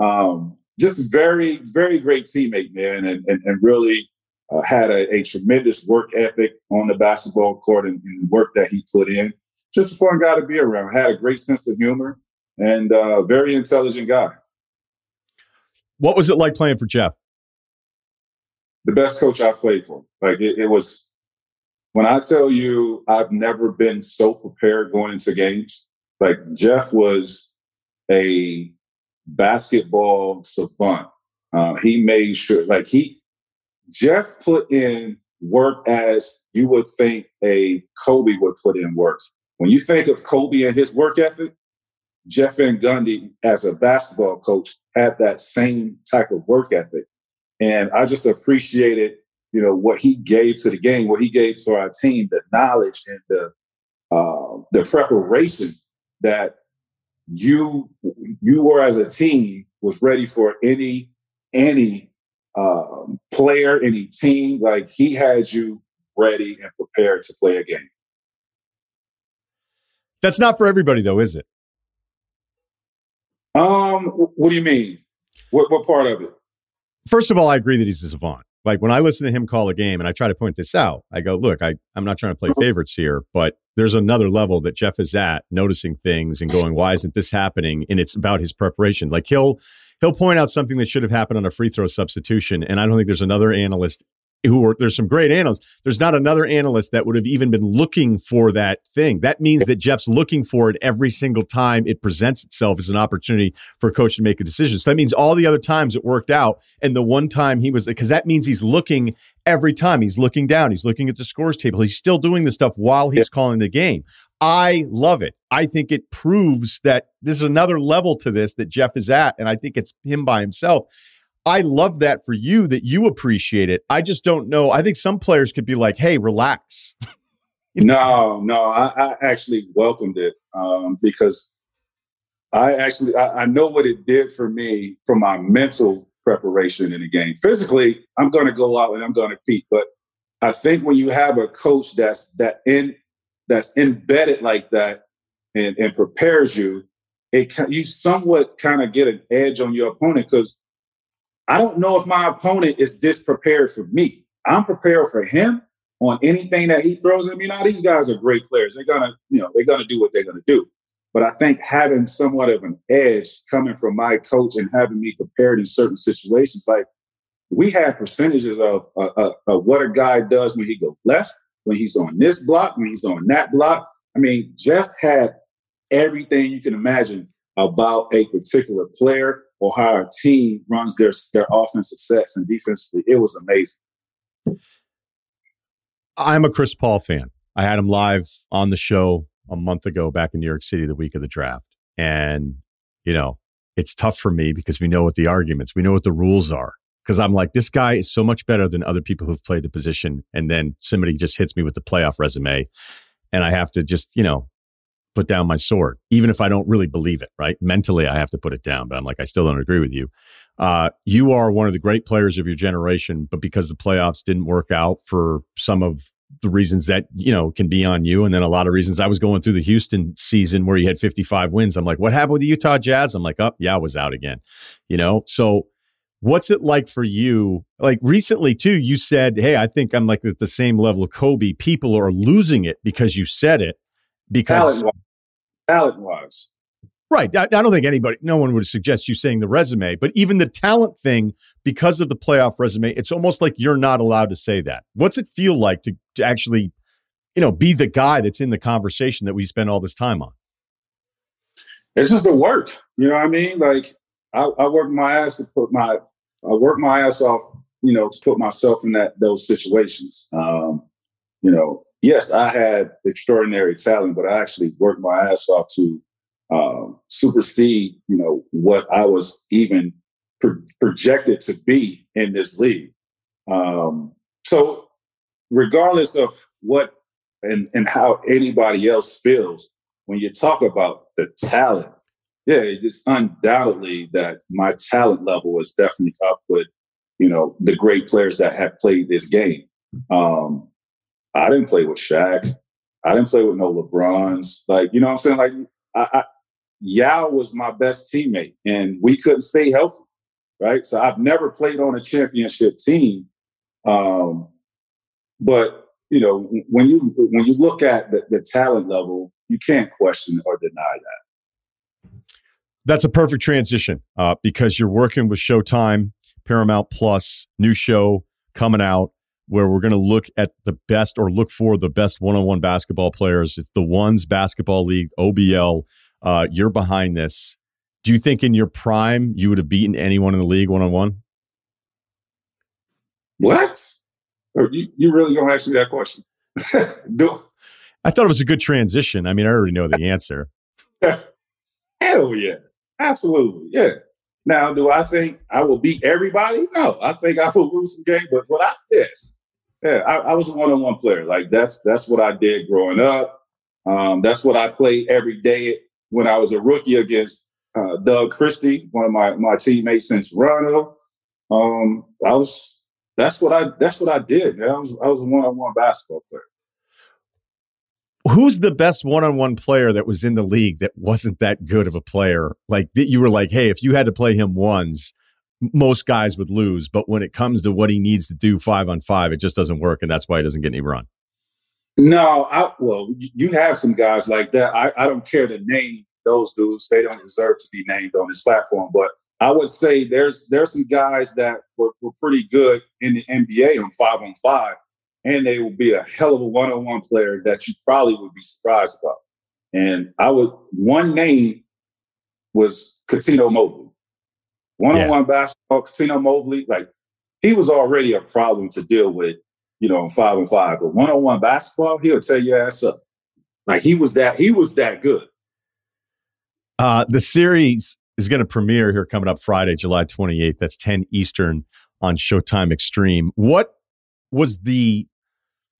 [SPEAKER 2] Um, just very, very great teammate, man, and and, and really uh, had a, a, tremendous work ethic on the basketball court and, and work that he put in just a fun guy to be around. Had a great sense of humor and uh, very intelligent guy.
[SPEAKER 1] What was it like playing for Jeff?
[SPEAKER 2] The best coach I played for. Like it, it was when I tell you I've never been so prepared going into games. Like Jeff was a basketball savant. Uh, he made sure, like he, Jeff put in work as you would think a Kobe would put in work. When you think of Kobe and his work ethic, Jeff Van Gundy, as a basketball coach, had that same type of work ethic. And I just appreciated, you know, what he gave to the game, what he gave to our team, the knowledge and the uh, the preparation that you you were as a team was ready for any any um, player, any team. Like he had you ready and prepared to play a game.
[SPEAKER 1] That's not for everybody, though, is it?
[SPEAKER 2] Um, what do you mean? What what part of it?
[SPEAKER 1] First of all, I agree that he's a savant. Like when I listen to him call a game and I try to point this out, I go, look, I, I'm not trying to play favorites here, but there's another level that Jeff is at, noticing things and going, why isn't this happening? And it's about his preparation. Like he'll he'll point out something that should have happened on a free throw substitution. And I don't think there's another analyst who are there's some great analysts. There's not another analyst that would have even been looking for that thing. That means that Jeff's looking for it every single time it presents itself as an opportunity for a coach to make a decision. So that means all the other times it worked out, and the one time he was because that means he's looking every time. He's looking down. He's looking at the scores table. He's still doing this stuff while he's calling the game. I love it. I think it proves that there's another level to this that Jeff is at, and I think it's him by himself. I love that for you that you appreciate it. I just don't know. I think some players could be like, "Hey, relax." <laughs>
[SPEAKER 2] no, no, I, I, actually welcomed it um, because I actually I, I know what it did for me for my mental preparation in the game. Physically, I'm going to go out and I'm going to compete, but I think when you have a coach that's that in that's embedded like that and, and prepares you, it you somewhat kind of get an edge on your opponent because I don't know if my opponent is this prepared for me. I'm prepared for him on anything that he throws at me. Now these guys are great players. They're gonna, you know, they're gonna do what they're gonna do. But I think having somewhat of an edge coming from my coach and having me prepared in certain situations, like we had percentages of, uh, uh, of what a guy does when he goes left, when he's on this block, when he's on that block. I mean, Jeff had everything you can imagine about a particular player our team runs their their offensive sets and defensively. It was amazing.
[SPEAKER 1] I'm a Chris Paul fan. I had him live on the show a month ago back in New York City the week of the draft. And, you know, it's tough for me because we know what the arguments, we know what the rules are. Because I'm like, this guy is so much better than other people who've played the position. And then somebody just hits me with the playoff resume. And I have to just, you know, put down my sword, even if I don't really believe it, right? Mentally, I have to put it down, but I'm like, I still don't agree with you. Uh, you are one of the great players of your generation, but because the playoffs didn't work out for some of the reasons that, you know, can be on you. And then a lot of reasons I was going through the Houston season where you had 55 wins. I'm like, what happened with the Utah Jazz? I'm like, oh, yeah, I was out again, you know? So, What's it like for you? Like recently, too, you said, Hey, I think I'm like at the same level of Kobe. People are losing it because you said it. Because
[SPEAKER 2] talent wise.
[SPEAKER 1] Right. I, I, don't think anybody, no one would suggest you saying the resume, but even the talent thing, because of the playoff resume, it's almost like you're not allowed to say that. What's it feel like to, to actually, you know, be the guy that's in the conversation that we spend all this time on?
[SPEAKER 2] It's just the work. You know what I mean? Like, I, I work my ass to put my, I work my ass off, you know, to put myself in that those situations. Um, you know, yes, I had extraordinary talent, but I actually worked my ass off to um, supersede, you know, what I was even pro- projected to be in this league. Um, so, regardless of what and and how anybody else feels when you talk about the talent, yeah, it's undoubtedly that my talent level is definitely up with you know the great players that have played this game. Um, I didn't play with Shaq. I didn't play with no LeBrons. Like, you know what I'm saying? Like, I, I, Yao was my best teammate, and we couldn't stay healthy, right? So I've never played on a championship team. Um, but you know, when you when you look at the, the talent level, you can't question or deny that.
[SPEAKER 1] That's a perfect transition uh, because you're working with Showtime, Paramount Plus, new show coming out where we're going to look at the best or look for the best one-on-one basketball players. It's the Ones Basketball League, OBL. Uh, you're behind this. Do you think in your prime you would have beaten anyone in the league one-on-one?
[SPEAKER 2] What? You, you really gonna ask me that question? <laughs>
[SPEAKER 1] Do- I thought it was a good transition. I mean, I already know the answer. <laughs>
[SPEAKER 2] Hell yeah, absolutely, yeah. Now, do I think I will beat everybody? No, I think I will lose some games, but what I yes, yeah, I, I was a one-on-one player. Like that's that's what I did growing up. Um, that's what I played every day when I was a rookie against uh, Doug Christie, one of my my teammates in Toronto. Um, I was that's what I that's what I did. Man. I was I was a one-on-one basketball player.
[SPEAKER 1] Who's the best one-on-one player that was in the league that wasn't that good of a player? Like that you were like, hey, if you had to play him once, most guys would lose. But when it comes to what he needs to do five on five, it just doesn't work, and that's why he doesn't get any run.
[SPEAKER 2] No, I, well, you have some guys like that. I, I don't care to name those dudes; they don't deserve to be named on this platform. But I would say there's there's some guys that were, were pretty good in the NBA on five on five, and they will be a hell of a one on one player that you probably would be surprised about. And I would one name was Cuttino Mobley. One on one basketball, Cuttino Mobley, like he was already a problem to deal with, you know, five and five. But one on one basketball, he'll tear your ass up. Like he was that, he was that good.
[SPEAKER 1] Uh, the series is going to premiere here coming up Friday, July 28th. That's 10 Eastern on Showtime Extreme. What was the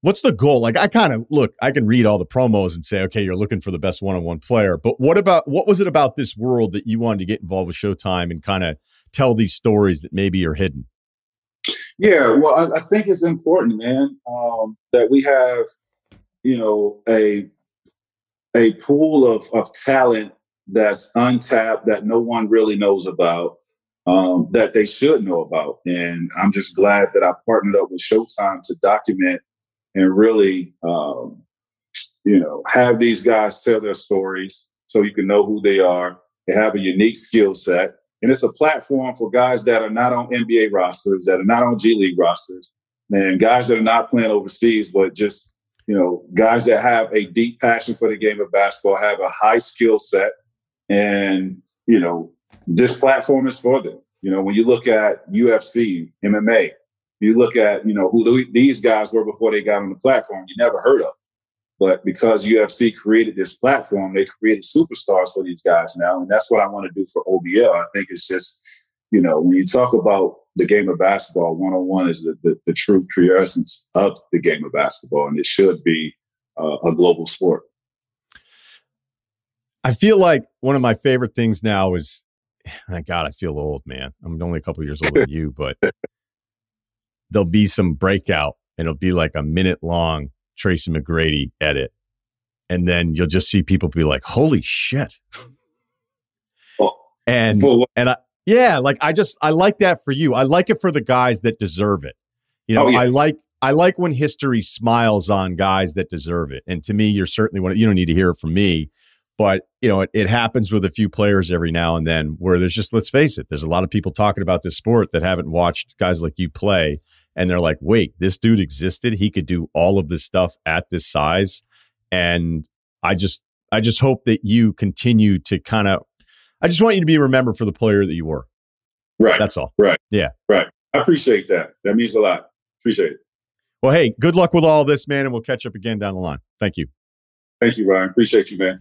[SPEAKER 1] what's the goal? Like I kind of look, I can read all the promos and say, okay, you're looking for the best one-on-one player. But what about what was it about this world that you wanted to get involved with Showtime and kind of tell these stories that maybe are hidden?
[SPEAKER 2] Yeah, well, I, I think it's important, man, um, that we have, you know, a a pool of, of talent that's untapped that no one really knows about. Um, that they should know about. And I'm just glad that I partnered up with Showtime to document and really, um, you know, have these guys tell their stories so you can know who they are. They have a unique skill set. And it's a platform for guys that are not on NBA rosters, that are not on G League rosters, and guys that are not playing overseas, but just, you know, guys that have a deep passion for the game of basketball, have a high skill set. And, you know, this platform is for them. You know, when you look at UFC, MMA, you look at, you know, who these guys were before they got on the platform, you never heard of. But because UFC created this platform, they created superstars for these guys now. And that's what I want to do for OBL. I think it's just, you know, when you talk about the game of basketball, one on one is the, the, the, true, true essence of the game of basketball. And it should be uh, a global sport.
[SPEAKER 1] I feel like one of my favorite things now is, <sighs> my God, I feel old, man. I'm only a couple years older than you, but <laughs> there'll be some breakout and it'll be like a minute long Tracy McGrady edit. And then you'll just see people be like, holy shit.
[SPEAKER 2] Oh,
[SPEAKER 1] and, and I, yeah, like I just, I like that for you. I like it for the guys that deserve it. You know,
[SPEAKER 2] Oh, yeah.
[SPEAKER 1] I like, I like when history smiles on guys that deserve it. And to me, you're certainly one, of- you don't need to hear it from me, but you know, it, it happens with a few players every now and then where there's just, let's face it, there's a lot of people talking about this sport that haven't watched guys like you play. And they're like, wait, this dude existed. He could do all of this stuff at this size. And I just, I just hope that you continue to kind of, I just want you to be remembered for the player that you were.
[SPEAKER 2] right.
[SPEAKER 1] That's all.
[SPEAKER 2] I appreciate that. That means a lot. Appreciate it.
[SPEAKER 1] Well, hey, good luck with all this, man. And we'll catch up again down the line. Thank you.
[SPEAKER 2] Thank you, Ryen. Appreciate you, man.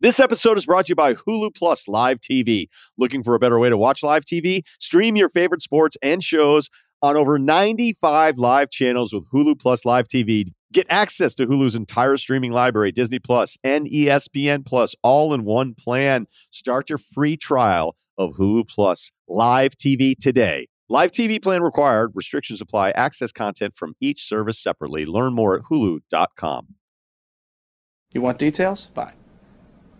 [SPEAKER 1] This episode is brought to you by Hulu Plus Live TV. Looking for a better way to watch live TV? Stream your favorite sports and shows on over 95 live channels with Hulu Plus Live TV. Get access to Hulu's entire streaming library, Disney Plus and ESPN Plus, all in one plan. Start your free trial of Hulu Plus Live TV today. Live TV plan required. Restrictions apply. Access content from each service separately. Learn more at hulu.com.
[SPEAKER 3] You want details? Fine.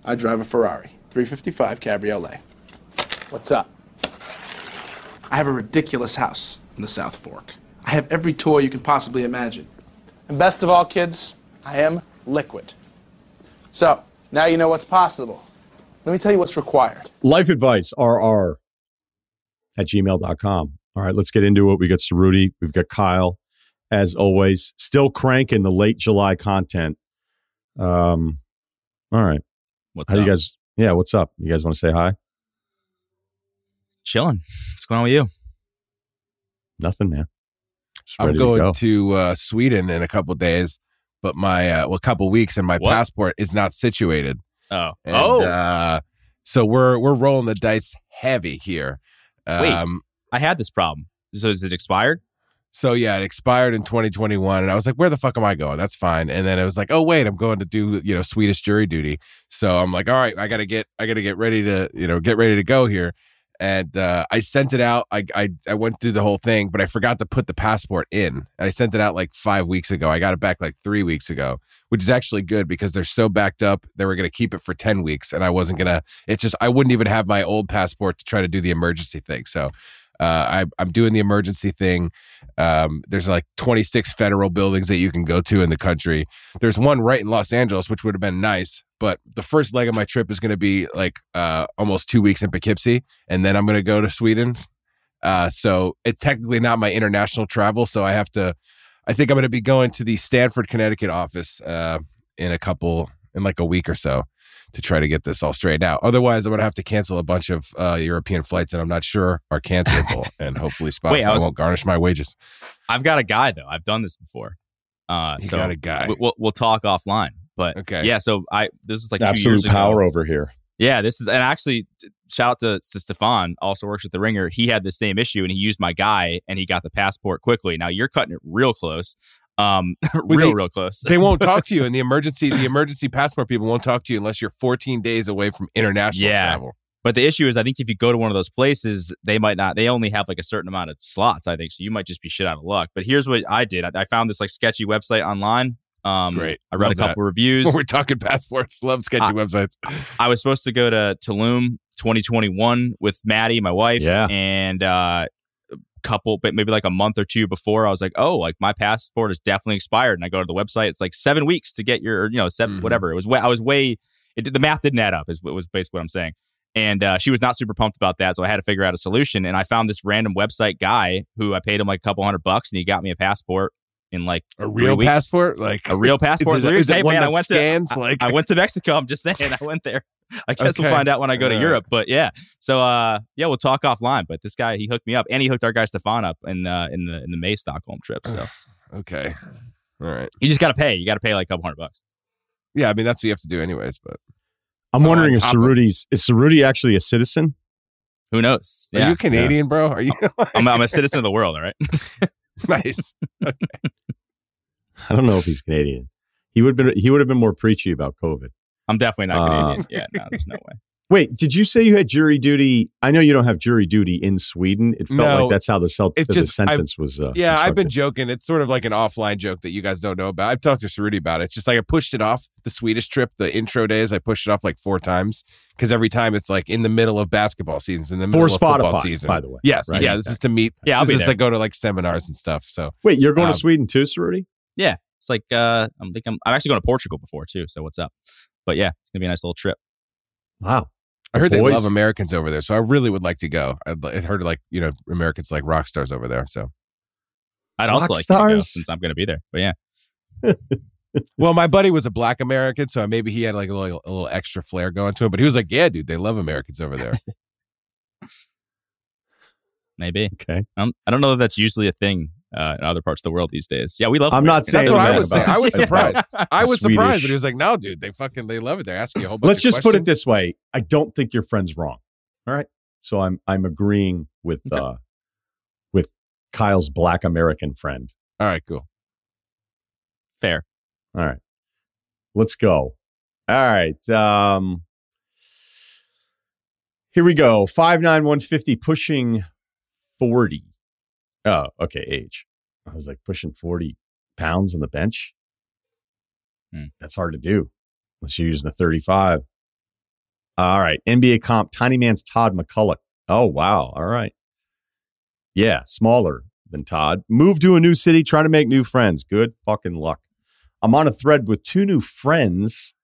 [SPEAKER 3] I drive a Ferrari 355 Cabriolet. What's up? I have a ridiculous house in the South Fork. I have every toy you can possibly imagine. And best of all, kids, I am liquid. So, now you know what's possible. Let me tell you what's required.
[SPEAKER 1] life advice rr at gmail.com all right let's get into it we got Ceruti, we've got kyle as always still cranking the late july content um all right
[SPEAKER 4] What's
[SPEAKER 1] how
[SPEAKER 4] up?
[SPEAKER 1] you guys yeah what's up you guys want to say hi
[SPEAKER 4] Chilling. What's going on with you?
[SPEAKER 1] nothing man
[SPEAKER 5] I'm going
[SPEAKER 1] to
[SPEAKER 5] to, uh, Sweden in a couple days, but my uh, well, a couple weeks, and my
[SPEAKER 4] What?
[SPEAKER 5] passport is not situated.
[SPEAKER 4] Oh.
[SPEAKER 5] And,
[SPEAKER 4] oh.
[SPEAKER 5] uh, so we're we're rolling the dice heavy here.
[SPEAKER 4] Wait.
[SPEAKER 5] Um,
[SPEAKER 4] I had this problem. So is it expired?
[SPEAKER 5] So yeah, it expired in 2021, and I was like, "Where the fuck am I going?" That's fine. And then it was like, "Oh wait, I'm going to do you know Swedish jury duty." So I'm like, "All right, I gotta get I gotta get ready to you know get ready to go here." And uh, I sent it out. I, I I went through the whole thing, but I forgot to put the passport in. And I sent it out like five weeks ago. I got it back like three weeks ago, which is actually good because they're so backed up. They were gonna keep it for ten weeks, and I wasn't gonna. It's just I wouldn't even have my old passport to try to do the emergency thing. So. Uh, I, I'm doing the emergency thing. Um, there's like 26 federal buildings that you can go to in the country. There's one right in Los Angeles, which would have been nice. But the first leg of my trip is going to be like uh, almost two weeks in Poughkeepsie, and then I'm going to go to Sweden. Uh, so it's technically not my international travel. So I have to. I think I'm going to be going to the Stamford, Connecticut office uh, in a couple in like a week or so to try to get this all straightened out. Otherwise, I'm going to have to cancel a bunch of uh, European flights that I'm not sure are cancelable, <laughs> and hopefully Spotify
[SPEAKER 4] Wait, I was-
[SPEAKER 5] won't garnish my wages.
[SPEAKER 4] I've got a guy though. I've done this before. Uh,
[SPEAKER 5] You
[SPEAKER 4] so
[SPEAKER 5] got a guy.
[SPEAKER 4] we- We'll, we'll talk offline. But
[SPEAKER 5] Okay.
[SPEAKER 4] yeah, so I this is like two
[SPEAKER 1] absolute
[SPEAKER 4] years ago.
[SPEAKER 1] power over here
[SPEAKER 4] Yeah, this is and actually shout out to, to Stefan, also works at the Ringer. He had the same issue and he used my guy and he got the passport quickly. Now you're cutting it real close, um, <laughs> real
[SPEAKER 5] they-
[SPEAKER 4] real close.
[SPEAKER 5] they won't talk to you in the <laughs> emergency the emergency passport people won't talk to you unless you're 14 days away from international
[SPEAKER 4] Yeah.
[SPEAKER 5] travel
[SPEAKER 4] But the issue is, I think if you go to one of those places, they might not. They only have like a certain amount of slots. I think so. You might just be shit out of luck. But here's what I did. I, I found this like sketchy website online. Um,
[SPEAKER 5] Great.
[SPEAKER 4] I read
[SPEAKER 5] Love
[SPEAKER 4] a couple
[SPEAKER 5] that. <laughs>
[SPEAKER 4] reviews.
[SPEAKER 5] we're talking passports love sketchy
[SPEAKER 4] I-
[SPEAKER 5] websites
[SPEAKER 4] I was supposed to go to Tulum 2021 with Maddie, my wife,
[SPEAKER 1] Yeah.
[SPEAKER 4] and uh, couple, but maybe like a month or two before, I was like, oh, like my passport is definitely expired. And I go to the website, it's like seven weeks to get your, you know, 7
[SPEAKER 5] Mhm.
[SPEAKER 4] whatever. It was way, I was way, it did, the math didn't add up. Is what was basically what I'm saying. And uh, she was not super pumped about that, so I had to figure out a solution. And I found this random website guy who I paid him like a couple hundred bucks, and he got me a passport. in like
[SPEAKER 5] A real
[SPEAKER 4] weeks.
[SPEAKER 5] passport, like
[SPEAKER 4] A real <laughs> passport.
[SPEAKER 5] Is
[SPEAKER 4] Three
[SPEAKER 5] it,
[SPEAKER 4] weeks.
[SPEAKER 5] is it
[SPEAKER 4] Hey,
[SPEAKER 5] one
[SPEAKER 4] man, I went to-
[SPEAKER 5] like
[SPEAKER 4] I went to Mexico. I'm just saying, I went there. I guess we'll find out when I go to
[SPEAKER 5] All right.
[SPEAKER 4] Europe. But yeah, so uh, yeah, we'll talk offline. But this guy, he hooked me up, and he hooked our guy Stefan up in the in the in the May Stockholm trip. So
[SPEAKER 5] okay, all right,
[SPEAKER 4] you just got to pay. You got to pay like a couple hundred bucks.
[SPEAKER 5] yeah. I mean, that's what you have to do, anyways. But
[SPEAKER 1] I'm
[SPEAKER 4] Oh,
[SPEAKER 1] wondering if
[SPEAKER 4] top
[SPEAKER 1] Ceruti's is Ceruti actually a citizen?
[SPEAKER 4] Who knows?
[SPEAKER 5] are
[SPEAKER 4] Yeah,
[SPEAKER 5] you Canadian, bro? Are you <laughs>
[SPEAKER 4] I'm, I'm a citizen of the world. All right. <laughs>
[SPEAKER 5] nice? Okay.
[SPEAKER 1] I don't know if he's Canadian. He would have been he would have been more preachy about COVID.
[SPEAKER 4] I'm definitely not
[SPEAKER 1] Uh,
[SPEAKER 4] Canadian. yeah, no, there's no way.
[SPEAKER 1] Wait, did you say you had jury duty? I know you don't have jury duty in Sweden. It felt
[SPEAKER 5] No,
[SPEAKER 1] like that's how the, cel-
[SPEAKER 5] it's
[SPEAKER 1] the
[SPEAKER 5] just- I've-
[SPEAKER 1] sentence was. Uh,
[SPEAKER 5] Yeah, I've been joking. It's sort of like an offline joke that you guys don't know about. I've talked to Ceruti about it. It's just like I pushed it off the Swedish trip, the intro days. I pushed it off like four times because every time it's like in the middle of basketball seasons, in the middle
[SPEAKER 1] for
[SPEAKER 5] of football season.
[SPEAKER 1] by the way.
[SPEAKER 5] Yes,
[SPEAKER 1] right?
[SPEAKER 5] yeah. This is to meet.
[SPEAKER 4] Yeah, I'll
[SPEAKER 5] this
[SPEAKER 4] be
[SPEAKER 5] is
[SPEAKER 4] there.
[SPEAKER 5] to go to like seminars and stuff. So
[SPEAKER 1] Wait, you're going
[SPEAKER 5] Um,
[SPEAKER 1] to Sweden too, Ceruti?
[SPEAKER 4] It's like uh, I'm think I'm I'm actually going to Portugal before too. So what's up? But yeah, it's gonna be a nice little trip.
[SPEAKER 1] Wow.
[SPEAKER 5] I heard they
[SPEAKER 1] boys-
[SPEAKER 5] love Americans over there. So I really would like to go. I'd, heard like you know Americans like rock stars over there. So
[SPEAKER 4] I'd also
[SPEAKER 1] Rock
[SPEAKER 4] like to go
[SPEAKER 1] stars.
[SPEAKER 4] since I'm going to be there. But yeah, <laughs>
[SPEAKER 5] well, my buddy was a black American, so maybe he had like a little, a little extra flair going to him. But he was like, "Yeah, dude, they love Americans over there." <laughs>
[SPEAKER 4] maybe.
[SPEAKER 1] Okay.
[SPEAKER 4] Um, I don't know if that's usually a thing uh, in other parts of the world these days. Yeah, we love.
[SPEAKER 1] I'm not saying
[SPEAKER 5] That's what I was saying. <laughs> I was surprised. I was
[SPEAKER 1] Swedish-
[SPEAKER 5] surprised, but he was like, "No, dude, they fucking they love it. They're asking you a whole bunch."
[SPEAKER 1] Let's just put it this way. I don't think your friend's wrong. All right. So I'm I'm agreeing with
[SPEAKER 4] Okay.
[SPEAKER 1] uh with Kyle's black American friend.
[SPEAKER 5] All right, cool.
[SPEAKER 4] Fair.
[SPEAKER 1] All right. Let's go. All right. Um here we go. Five nine one fifty pushing forty. Oh, okay, age. I was like pushing 40 pounds on the bench.
[SPEAKER 4] Hmm.
[SPEAKER 1] That's hard to do unless you're using a 35. All right. NBA comp, Tiny Man's Todd McCulloch. Oh, wow. All right. Yeah, smaller than Todd. Moved to a new city, trying to make new friends. Good fucking luck. I'm on a thread with two new friends,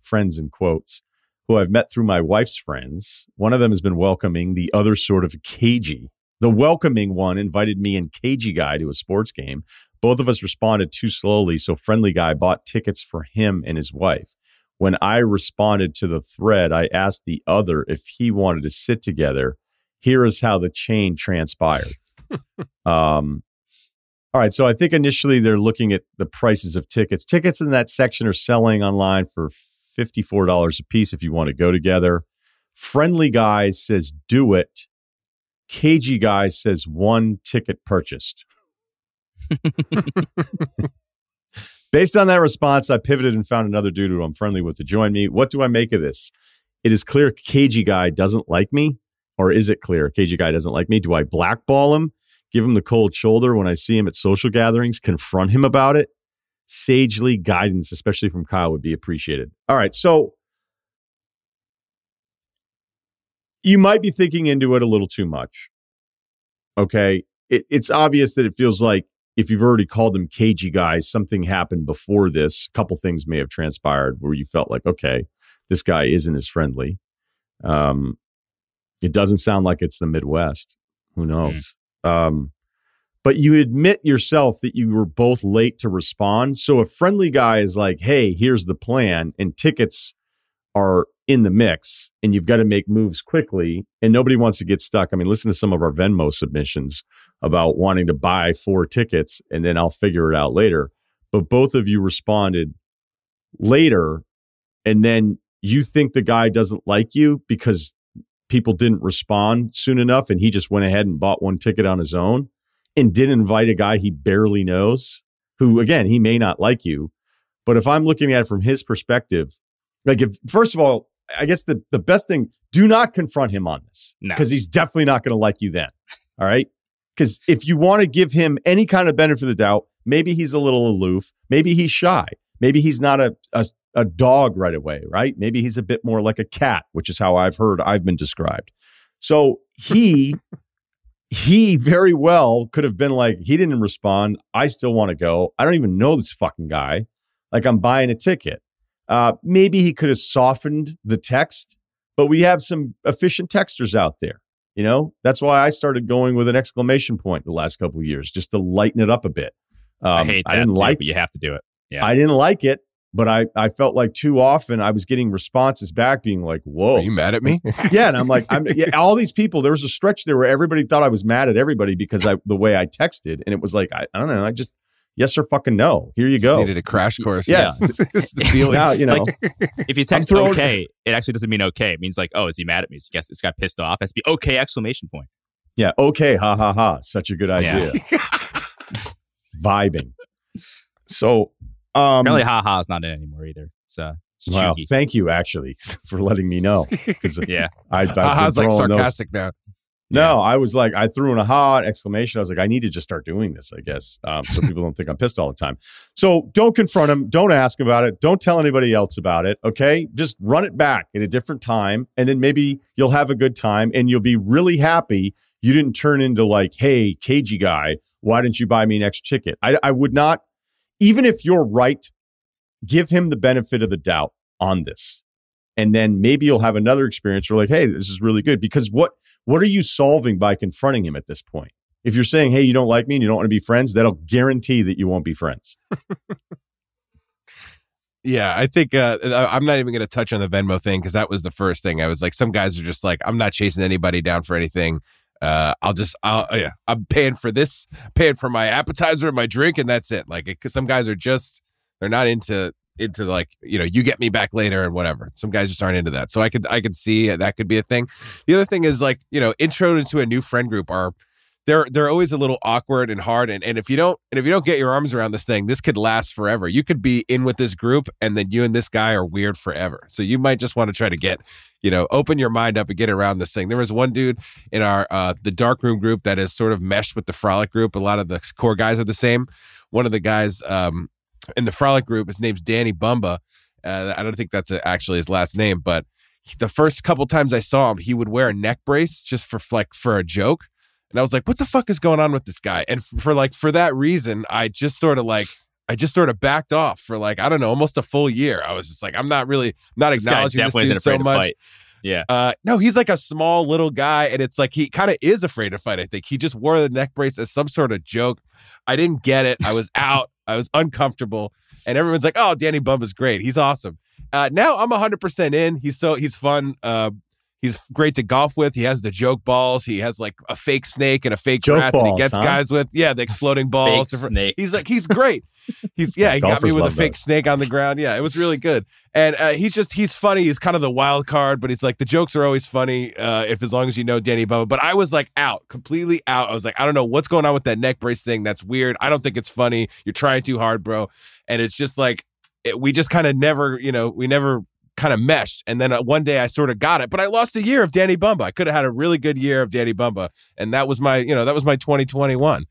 [SPEAKER 1] friends in quotes, who I've met through my wife's friends. One of them has been welcoming, the other sort of cagey. The welcoming one invited me and cagey guy to a sports game. Both of us responded too slowly, so friendly guy bought tickets for him and his wife. When I responded to the thread, I asked the other if he wanted to sit together. Here is how the chain transpired. <laughs> um, all right, so I think initially they're looking at the prices of tickets. Tickets in that section are selling online for $54 a piece if you want to go together. Friendly guy says do it. Cagey guy says one ticket purchased. <laughs> Based on that response, I pivoted and found another dude who I'm friendly with to join me. What do I make of this? It is clear Cagey guy doesn't like me, or is it clear Cagey guy doesn't like me? Do I blackball him, give him the cold shoulder when I see him at social gatherings, confront him about it? Sagely guidance, especially from Kyle, would be appreciated. All right, so you might be thinking into it a little too much. Okay. It, it's obvious that it feels like if you've already called them cagey guys, something happened before this. A couple things may have transpired where you felt like, okay, this guy isn't as friendly. Um, it doesn't sound like it's the Midwest. Who knows? Um, but you admit yourself that you were both late to respond. So a friendly guy is like, hey, here's the plan, and tickets are in the mix, and you've got to make moves quickly, and nobody wants to get stuck. I mean, listen to some of our Venmo submissions about wanting to buy four tickets, and then I'll figure it out later. But both of you responded later, and then you think the guy doesn't like you because people didn't respond soon enough, and he just went ahead and bought one ticket on his own and didn't invite a guy he barely knows, who again, he may not like you. But if I'm looking at it from his perspective, like if first of all, I guess the, the best thing, do not confront him on this.
[SPEAKER 4] No.
[SPEAKER 1] Because he's definitely not going to like you then. All right. Because if you want to give him any kind of benefit of the doubt, maybe he's a little aloof, maybe he's shy, maybe he's not a, a a dog right away, right? Maybe he's a bit more like a cat, which is how I've heard I've been described. So he he very well could have been like, he didn't respond. I still want to go. I don't even know this fucking guy. Like I'm buying a ticket. Uh, maybe he could have softened the text, but we have some efficient texters out there. You know, that's why I started going with an exclamation point the last couple of years, just to lighten it up a bit. Um,
[SPEAKER 4] I hate that.
[SPEAKER 1] I didn't
[SPEAKER 4] too,
[SPEAKER 1] like
[SPEAKER 4] but you have to do it. Yeah.
[SPEAKER 1] I didn't like it, but I, I felt like too often I was getting responses back being like, whoa.
[SPEAKER 5] Are you mad at me? <laughs>
[SPEAKER 1] yeah. And I'm like, I'm yeah, all these people, there was a stretch there where everybody thought I was mad at everybody because I the way I texted. And it was like, I, I don't know, I just yes or fucking no. Here you
[SPEAKER 5] Just
[SPEAKER 1] go.
[SPEAKER 5] needed a crash course.
[SPEAKER 1] Yeah.
[SPEAKER 5] It's <laughs> the feeling.
[SPEAKER 1] Now, you know,
[SPEAKER 4] if you text
[SPEAKER 1] throwing-
[SPEAKER 4] okay, it actually doesn't mean okay. It means like, oh, is he mad at me? So guess this guy pissed off. It has to be okay! Exclamation point.
[SPEAKER 1] yeah, okay, ha ha ha. Such a good idea. <laughs> Vibing. So um
[SPEAKER 4] Apparently, ha is not in anymore either. It's uh, it's
[SPEAKER 1] well, thank you actually <laughs> for letting me know. Because
[SPEAKER 4] yeah,
[SPEAKER 1] I I've been
[SPEAKER 5] Haha's like
[SPEAKER 1] throwing those-
[SPEAKER 5] sarcastic now.
[SPEAKER 1] No, I was like, I threw in a hot exclamation. I was like, I need to just start doing this, I guess, um, so people don't think I'm pissed all the time. So don't confront him. Don't ask about it. Don't tell anybody else about it. Okay. Just run it back at a different time. And then maybe you'll have a good time and you'll be really happy you didn't turn into like, hey, cagey guy, why didn't you buy me an extra ticket? I, I would not, even if you're right, give him the benefit of the doubt on this. And then maybe you'll have another experience where like, hey, this is really good. Because what what are you solving by confronting him at this point? If you're saying, hey, you don't like me and you don't want to be friends, that'll guarantee that you won't be friends. <laughs>
[SPEAKER 5] Yeah, I think uh, I'm not even going to touch on the Venmo thing because that was the first thing. I was like, some guys are just like, I'm not chasing anybody down for anything. Uh, I'll just, I'll, yeah, I'm paying for this, paying for my appetizer and my drink, and that's it. Like, because some guys are just, they're not into into like you know you get me back later and whatever. Some guys just aren't into that. So i could i could see that could be a thing. The other thing is like you know intro into a new friend group are they're they're always a little awkward and hard and, and if you don't and if you don't get your arms around this thing this could last forever. You could be in with this group and then you and this guy are weird forever. So you might just want to try to get you know open your mind up and get around this thing. There was one dude in our uh the dark room group that is sort of meshed with the frolic group. A lot of the core guys are the same. One of the guys um in the frolic group his name's danny bumba uh, i don't think that's actually his last name but the first couple times i saw him he would wear a neck brace just for like for a joke and I was like, what the fuck is going on with this guy? And for like, for that reason, I just sort of like, I just sort of backed off for like, I don't know, almost a full year. I was just like, I'm not really, not
[SPEAKER 4] this
[SPEAKER 5] acknowledging this, dude so much.
[SPEAKER 4] Yeah,
[SPEAKER 5] Uh, no, he's like a small little guy, and it's like he kind of is afraid to fight. I think he just wore the neck brace as some sort of joke. I didn't get it. I was out. I was uncomfortable, and everyone's like, "Oh, Danny Bumba's great. He's awesome." Uh, now I'm 100 percent in. He's so he's fun. Uh, he's great to golf with. He has the joke balls. He has like a fake snake and a fake
[SPEAKER 1] Joke
[SPEAKER 5] rat that he gets
[SPEAKER 1] huh?
[SPEAKER 5] guys with. Yeah, the exploding balls.
[SPEAKER 4] Snake.
[SPEAKER 5] He's like he's great. He's <laughs> yeah, he got me with a fake
[SPEAKER 1] those.
[SPEAKER 5] snake on the ground. Yeah, it was really good. And uh, he's just he's funny. He's kind of the wild card, but he's like the jokes are always funny uh, if as long as you know Danny Bubba. But I was like out, completely out. I was like, I don't know what's going on with that neck brace thing. That's weird. I don't think it's funny. You're trying too hard, bro. And it's just like it, we just kind of never, you know, we never kind of meshed. And then uh, one day I sort of got it, but I lost a year of Danny Bumba. I could have had a really good year of Danny Bumba, and that was my, you know, that was my 2021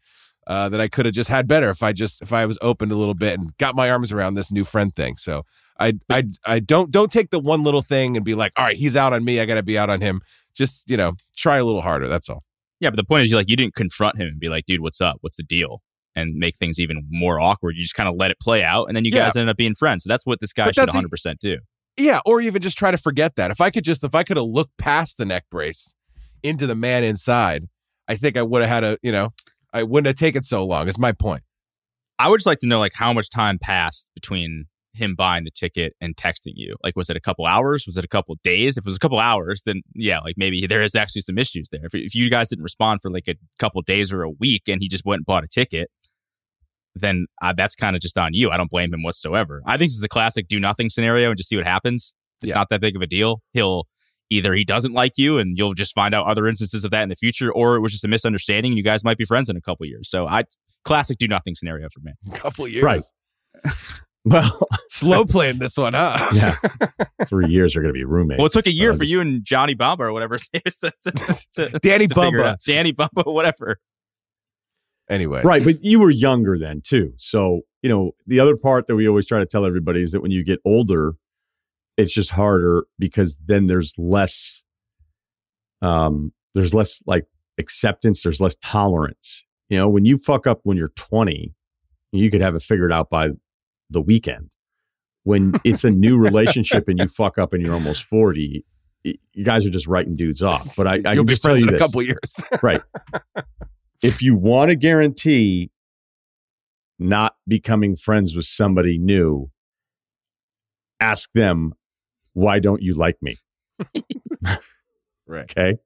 [SPEAKER 5] uh, that I could have just had better if I just if I was opened a little bit and got my arms around this new friend thing. So I I I don't don't take the one little thing and be like, all right, he's out on me, I got to be out on him. Just you know, try a little harder. That's all.
[SPEAKER 4] yeah. But the point is, you like you didn't confront him and be like, dude, what's up? What's the deal? And make things even more awkward. You just kind of let it play out, and then you
[SPEAKER 5] Yeah.
[SPEAKER 4] guys ended up being friends. So that's what this guy
[SPEAKER 5] But
[SPEAKER 4] should 100 percent do.
[SPEAKER 5] Yeah, or even just try to forget that. If I could just if I could have looked past the neck brace into the man inside, I think I would have had a you know I wouldn't have taken so long. Is my point.
[SPEAKER 4] I would just like to know like how much time passed between him buying the ticket and texting you. Like, was it a couple hours? Was it a couple days? If it was a couple hours, then yeah, like maybe there is actually some issues there. If, if you guys didn't respond for like a couple days or a week and he just went and bought a ticket, then uh, that's kind of just on you. I don't blame him whatsoever. I think this is a classic do nothing scenario and just see what happens. It's
[SPEAKER 5] Yeah.
[SPEAKER 4] not that big of a deal. He'll either he doesn't like you and you'll just find out other instances of that in the future, or it was just a misunderstanding and you guys might be friends in a couple years. So I classic do nothing scenario for me.
[SPEAKER 5] A <laughs> couple years.
[SPEAKER 1] Right. <laughs> Well, <laughs>
[SPEAKER 5] Slow playing this one, huh?
[SPEAKER 1] yeah. Three years are going to be roommates.
[SPEAKER 4] Well, it took a year for you and Johnny Bumba or whatever his name is to, to,
[SPEAKER 5] Danny
[SPEAKER 4] to. Danny Bumba, whatever.
[SPEAKER 5] Anyway.
[SPEAKER 1] Right, but you were younger then too. So, you know, the other part that we always try to tell everybody is that when you get older, it's just harder because then there's less um there's less like acceptance, there's less tolerance. You know, when you fuck up when you're 20, you could have it figured out by the weekend. When it's a new relationship and you <laughs> fuck up and you're almost 40, you guys are just writing dudes off. But I, I
[SPEAKER 5] You'll
[SPEAKER 1] can just tell
[SPEAKER 5] friends
[SPEAKER 1] you
[SPEAKER 5] in a couple years.
[SPEAKER 1] right. <laughs> if you want to guarantee not becoming friends with somebody new, ask them, why don't you like me? <laughs>
[SPEAKER 5] Right.
[SPEAKER 1] Okay.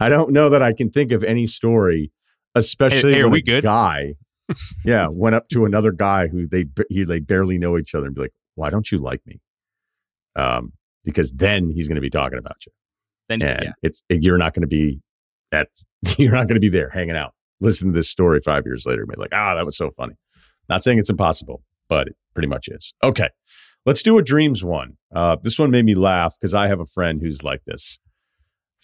[SPEAKER 1] I don't know that I can think of any story, especially
[SPEAKER 4] Hey, hey,
[SPEAKER 1] when
[SPEAKER 4] we
[SPEAKER 1] a
[SPEAKER 4] good?
[SPEAKER 1] guy, <laughs> yeah, went up to another guy who they he, they barely know each other and be like, "Why don't you like me?" Um, because then he's going to be talking about you,
[SPEAKER 4] Then
[SPEAKER 1] and
[SPEAKER 4] yeah.
[SPEAKER 1] it's you're not going to be at <laughs> you're not going to be there hanging out. Listen to this story five years later, be like, "Ah, that was so funny." Not saying it's impossible, but it pretty much is. Okay, let's do a dreams one. Uh, this one made me laugh because I have a friend who's like this.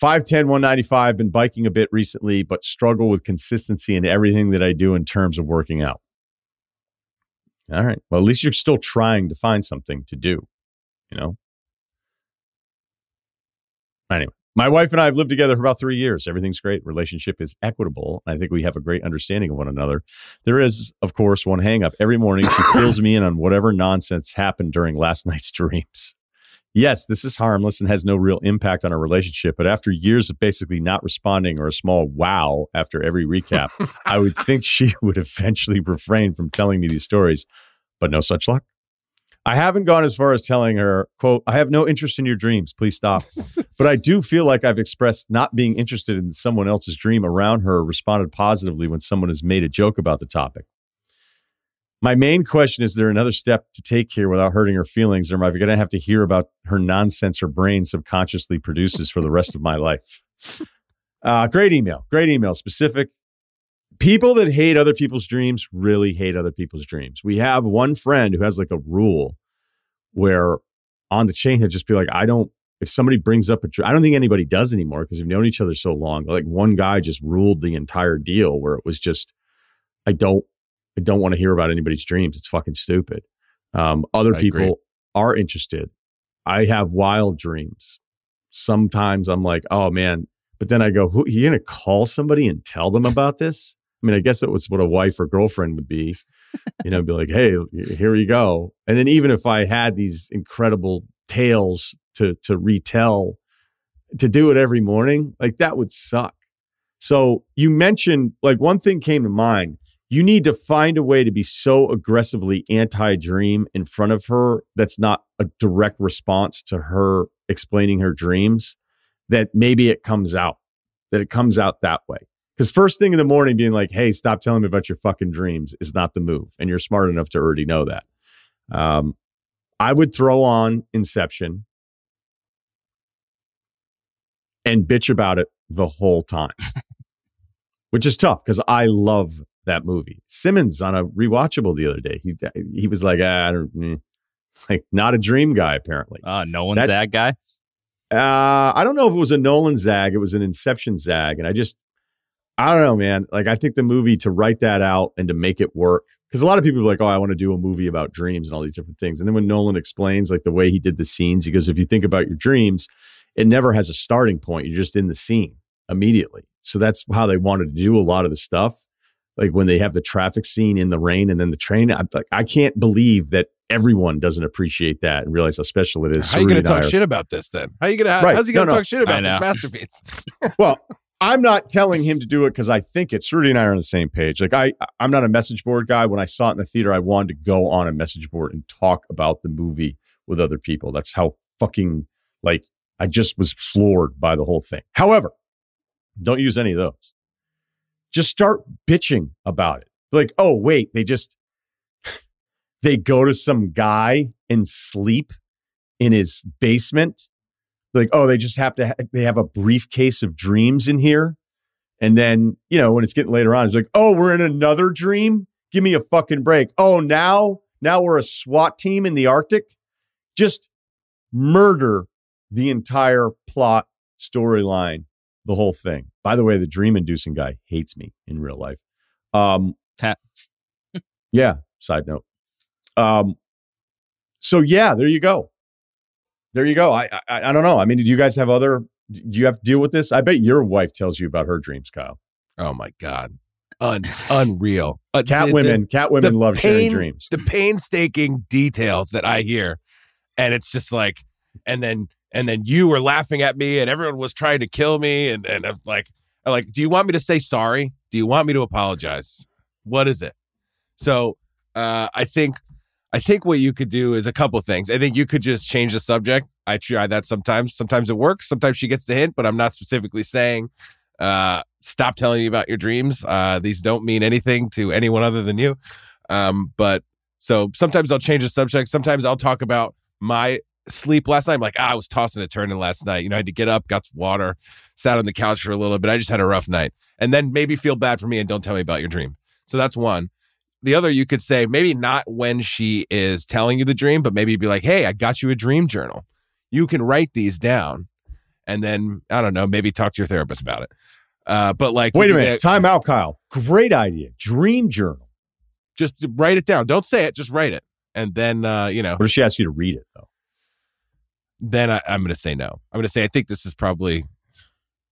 [SPEAKER 1] 5'10, 195, been biking a bit recently, but struggle with consistency in everything that I do in terms of working out. All right. Well, at least you're still trying to find something to do, you know? Anyway, my wife and I have lived together for about three years. Everything's great. Relationship is equitable. I think we have a great understanding of one another. There is, of course, one hangup. Every morning, she fills me in on whatever nonsense happened during last <laughs> night's dreams. Yes, this is harmless and has no real impact on our relationship. But after years of basically not responding or a small wow after every recap, <laughs> I would think she would eventually refrain from telling me these stories, but no such luck. I haven't gone as far as telling her, quote, I have no interest in your dreams. Please stop. <laughs> but I do feel like I've expressed not being interested in someone else's dream around her, responded positively when someone has made a joke about the topic. My main question is there another step to take here without hurting her feelings, or am I going to have to hear about her nonsense her brain subconsciously produces for the rest of my life? <laughs> Uh, great email. Great email. Specific. People that hate other people's dreams really hate other people's dreams. We have one friend who has like a rule where on the chain he'd just be like, I don't, if somebody brings up a dream, I don't think anybody does anymore because we've known each other so long. Like one guy just ruled the entire deal where it was just, I don't, I don't want to hear about anybody's dreams. It's fucking stupid. Um, other
[SPEAKER 5] I
[SPEAKER 1] people
[SPEAKER 5] agree.
[SPEAKER 1] are interested. I have wild dreams. Sometimes I'm like, oh man, but then I go, who you gonna call somebody and tell them about this? I mean, I guess it was what a wife or girlfriend would be, <laughs> you know, be like, hey, here you go. And then even if I had these incredible tales to to retell, to do it every morning, like that would suck. So you mentioned like one thing came to mind. You need to find a way to be so aggressively anti dream in front of her that's not a direct response to her explaining her dreams that maybe it comes out, that it comes out that way. Because first thing in the morning being like, hey, stop telling me about your fucking dreams is not the move. And you're smart enough to already know that. Um, I would throw on Inception and bitch about it the whole time, <laughs> which is tough because I love that movie. Simmons on a rewatchable the other day, he he was like, ah, I don't, eh. like not a dream guy apparently.
[SPEAKER 4] Uh, Nolan
[SPEAKER 1] That-
[SPEAKER 4] Zag guy.
[SPEAKER 1] Uh, I don't know if it was a Nolan zag, it was an Inception zag, and I just, I don't know, man. Like I think the movie to write that out and to make it work, because a lot of people are like, oh, I want to do a movie about dreams and all these different things, and then when Nolan explains like the way he did the scenes, he goes, if you think about your dreams, it never has a starting point. You're just in the scene immediately. So that's how they wanted to do a lot of the stuff. Like when they have the traffic scene in the rain and then the train, I'm like, I can't believe that everyone doesn't appreciate that and realize how special it is.
[SPEAKER 5] How are you going to talk
[SPEAKER 1] are-
[SPEAKER 5] shit about this then? How you going to?
[SPEAKER 1] Right.
[SPEAKER 5] How's he
[SPEAKER 1] No,
[SPEAKER 5] going to
[SPEAKER 1] no.
[SPEAKER 5] talk shit about this masterpiece?
[SPEAKER 1] well, I'm not telling him to do it because I think it's Rudy and I are on the same page. Like I, I'm not a message board guy. When I saw it in the theater, I wanted to go on a message board and talk about the movie with other people. That's how fucking like I just was floored by the whole thing. However, don't use any of those. Just start bitching about it. Like, oh wait, they just <laughs> they go to some guy and sleep in his basement like oh they just have to ha- they have a briefcase of dreams in here. And then you know when it's getting later on it's like oh we're in another dream? Give me a fucking break. Oh now now we're a swat team in the arctic? Just murder the entire plot storyline the whole thing. By the way the dream inducing guy hates me in real life. Um yeah side note. Um so yeah there you go there you go. I, I I don't know. I mean, do you guys have other? Do you have to deal with this? I bet your wife tells you about her dreams, Kyle.
[SPEAKER 5] Oh my god, Un- unreal. Uh,
[SPEAKER 1] Cat
[SPEAKER 5] the-
[SPEAKER 1] women, cat women
[SPEAKER 5] the
[SPEAKER 1] love sharing dreams.
[SPEAKER 5] The, the painstaking details that I hear, and it's just like, and then and then you were laughing at me, and everyone was trying to kill me, and and I'm like, I'm like, do you want me to say sorry? Do you want me to apologize? What is it? So uh, I think I think what you could do is a couple things. I think you could just change the subject. I try that sometimes. Sometimes it works. Sometimes she gets the hint, but I'm not specifically saying uh, stop telling me about your dreams. Uh, these don't mean anything to anyone other than you. Um, but so sometimes I'll change the subject. Sometimes I'll talk about my sleep last night. I'm like, ah, I was tossing and turning last night. You know, I had to get up, got some water, sat on the couch for a little bit. I just had a rough night. And then maybe feel bad for me and don't tell me about your dream. So that's one. The other, you could say maybe not when she is telling you the dream, but maybe be like, hey, I got you a dream journal. You can write these down. And then, I don't know, maybe talk to your therapist about it. Uh, but like,
[SPEAKER 1] Wait a minute. Time out, Kyle. Great idea. Dream journal.
[SPEAKER 5] just write it down. Don't say it, just write it. And then, uh, you know,
[SPEAKER 1] What if she asks you to read it, though?
[SPEAKER 5] then I, I'm going to say no. I'm going to say I think this is probably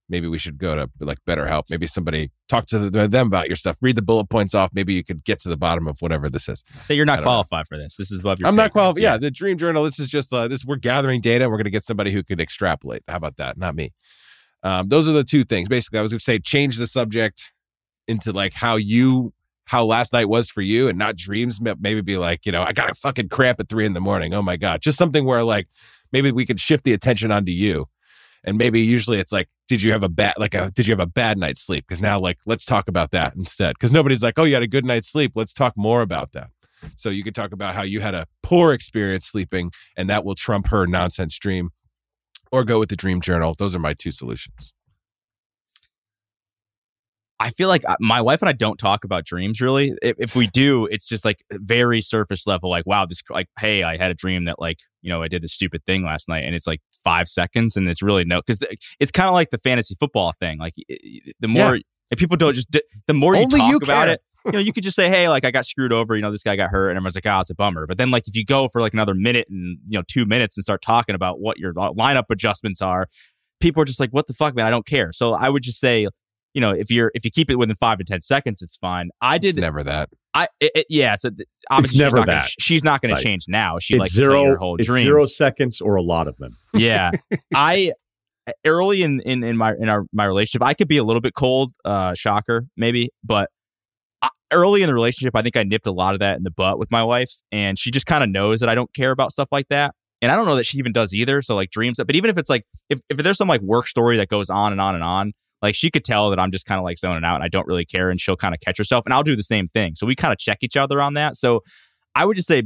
[SPEAKER 5] maybe we should go to like BetterHelp. Maybe somebody talk to the, them about your stuff. Read the bullet points off. Maybe you could get to the bottom of whatever this is.
[SPEAKER 4] Say you're not
[SPEAKER 5] don't know.
[SPEAKER 4] qualified for this. This is above your.
[SPEAKER 5] I'm not qualified. Yeah, the Dream Journal. This is just uh, this. We're gathering data. We're going to get somebody who could extrapolate. How about that? Not me. Um, those are the two things. Basically, I was going to say change the subject into like how you how last night was for you, and not dreams. Maybe be like, you know, I got a fucking cramp at three in the morning. Oh my god, just something where like maybe we could shift the attention onto you. And maybe usually it's like, did you have a bad like a did you have a bad night's sleep? Because now like let's talk about that instead. Because nobody's like, oh, you had a good night's sleep. Let's talk more about that. So you could talk about how you had a poor experience sleeping, and that will trump her nonsense dream, or go with the dream journal. Those are my two solutions.
[SPEAKER 4] I feel like uh, my wife and I don't talk about dreams really. If, if we do, it's just like very surface level. Like, wow, this like, hey, I had a dream that like, you know, I did this stupid thing last night, and it's like five seconds, and it's really no, because it's kind of like the fantasy football thing. Like, the more if people don't just the more you talk
[SPEAKER 5] you
[SPEAKER 4] about it, you know, you could just say, hey, like I got screwed over. You know, this guy got hurt, and everyone's like, oh, it's a bummer. But then like if you go for like another minute and you know two minutes and start talking about what your lineup adjustments are, people are just like, what the fuck, man? I don't care. So I would just say. You know, if you're if you keep it within five to ten seconds, it's fine. I
[SPEAKER 5] It's
[SPEAKER 4] did
[SPEAKER 5] never that.
[SPEAKER 4] I it, it- yeah, so th- obviously
[SPEAKER 1] never
[SPEAKER 4] she's not gonna,
[SPEAKER 1] that.
[SPEAKER 4] she's not going
[SPEAKER 1] Right.
[SPEAKER 4] to change now. She
[SPEAKER 1] it's
[SPEAKER 4] likes
[SPEAKER 1] zero.
[SPEAKER 4] your whole
[SPEAKER 1] It's
[SPEAKER 4] dream.
[SPEAKER 1] zero seconds or a lot of them.
[SPEAKER 4] Yeah, <laughs> I early in in in my in our my relationship, I could be a little bit cold. Uh, shocker, maybe, but I, early in the relationship, I think I nipped a lot of that in the butt with my wife, and she just kind of knows that I don't care about stuff like that. And I don't know that she even does either. So like dreams, but even if it's like if if there's some like work story that goes on and on and on, like she could tell that I'm just kind of like zoning out and I don't really care, and she'll kind of catch herself, and I'll do the same thing. So we kind of check each other on that. So I would just say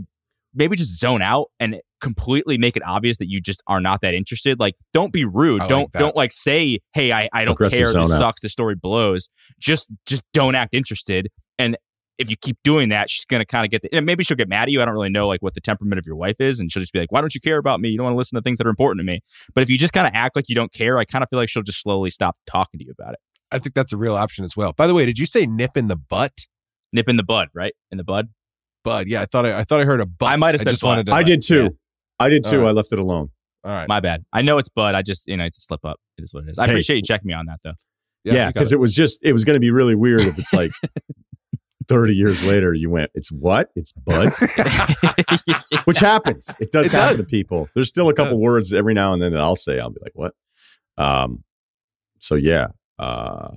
[SPEAKER 4] maybe just zone out and completely make it obvious that you just are not that interested. Like, don't be rude.
[SPEAKER 5] I
[SPEAKER 4] don't
[SPEAKER 5] that.
[SPEAKER 4] don't like say, "Hey, I, I don't
[SPEAKER 1] Aggressive
[SPEAKER 4] care. This
[SPEAKER 1] out.
[SPEAKER 4] sucks. The story blows." Just just don't act interested. And if you keep doing that, she's gonna kind of get the. And maybe she'll get mad at you. I don't really know like what the temperament of your wife is, and she'll just be like, "Why don't you care about me? You don't want to listen to things that are important to me." But if you just kind of act like you don't care, I kind of feel like she'll just slowly stop talking to you about it.
[SPEAKER 5] I think that's a real option as well. By the way, did you say nip in the butt?
[SPEAKER 4] Nip in the bud, right? In the bud.
[SPEAKER 5] Bud. Yeah, I thought I, I thought I heard a butt.
[SPEAKER 4] I might have said
[SPEAKER 5] just
[SPEAKER 4] butt.
[SPEAKER 5] wanted to.
[SPEAKER 1] I did too.
[SPEAKER 4] Yeah.
[SPEAKER 1] I did too.
[SPEAKER 5] All right.
[SPEAKER 1] I left it alone.
[SPEAKER 5] All right.
[SPEAKER 4] My bad. I know it's bud. I just you know it's a slip up. It is what it is. I
[SPEAKER 1] Hey.
[SPEAKER 4] appreciate you checking me on that though.
[SPEAKER 1] Yeah,
[SPEAKER 5] you got
[SPEAKER 1] because
[SPEAKER 5] it.
[SPEAKER 1] it was just it was going to be really weird if it's like <laughs> 30 years later you went, it's what? It's bud? <laughs> Which happens. It does
[SPEAKER 5] It
[SPEAKER 1] happen
[SPEAKER 5] does.
[SPEAKER 1] to people. There's still a couple
[SPEAKER 5] does.
[SPEAKER 1] words every now and then that I'll say. I'll be like, what? Um, so yeah, uh,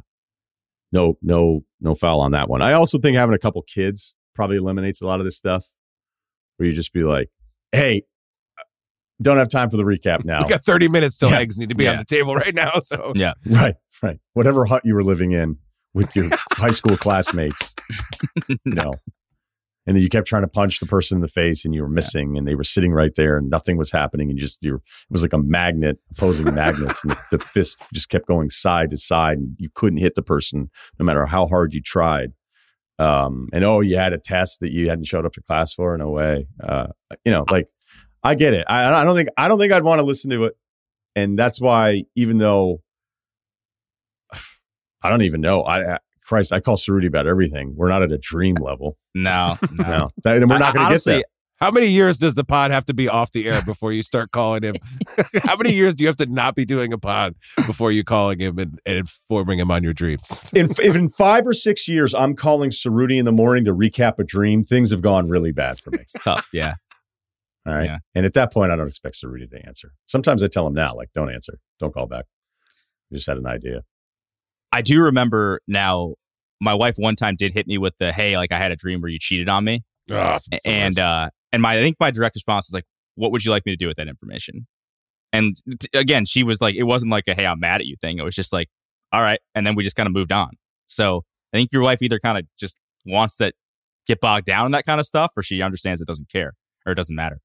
[SPEAKER 1] no, no, no foul on that one. I also think having a couple kids probably eliminates a lot of this stuff where you just be like, hey, don't have time for the recap <laughs> now.
[SPEAKER 5] we got 30 minutes till
[SPEAKER 1] Yeah.
[SPEAKER 5] eggs need to be on the table right now. So
[SPEAKER 4] Yeah.
[SPEAKER 1] Right, right. Whatever hut you were living in with your <laughs> high school classmates, you know. And then you kept trying to punch the person in the face and you were missing and they were sitting right there and nothing was happening and you just you were, it was like a magnet opposing <laughs> magnets and the, the fist just kept going side to side and you couldn't hit the person no matter how hard you tried. Um, and oh, you had a test that you hadn't showed up to class for. in a way. Uh, you know, like I get it. I, I don't think I don't think I'd want to listen to it, and that's why even though I don't even know, I, I Christ, I call Ceruti about everything. We're not at a dream level.
[SPEAKER 4] No, no.
[SPEAKER 1] No, and we're not going to get there.
[SPEAKER 5] how many years does the pod have to be off the air before you start calling him? <laughs> how many years do you have to not be doing a pod before you calling him and, and informing him on your dreams? <laughs>
[SPEAKER 1] In, if in five or six years I'm calling Ceruti in the morning to recap a dream, things have gone really bad for me.
[SPEAKER 4] It's tough. Yeah.
[SPEAKER 1] All right.
[SPEAKER 4] Yeah.
[SPEAKER 1] And at that point, I don't expect Ceruti to answer. Sometimes I tell him now, like, don't answer, don't call back. I just had an idea.
[SPEAKER 4] I do remember now my wife one time did hit me with the hey, like I had a dream where you cheated on me,
[SPEAKER 5] Oh,
[SPEAKER 4] and uh, and my I think my direct response is like, what would you like me to do with that information? And t- again, she was like, it wasn't like a hey, I'm mad at you thing. It was just like, all right, and then we just kind of moved on. So I think your wife either kind of just wants to get bogged down in that kind of stuff, or she understands it doesn't care or it doesn't matter.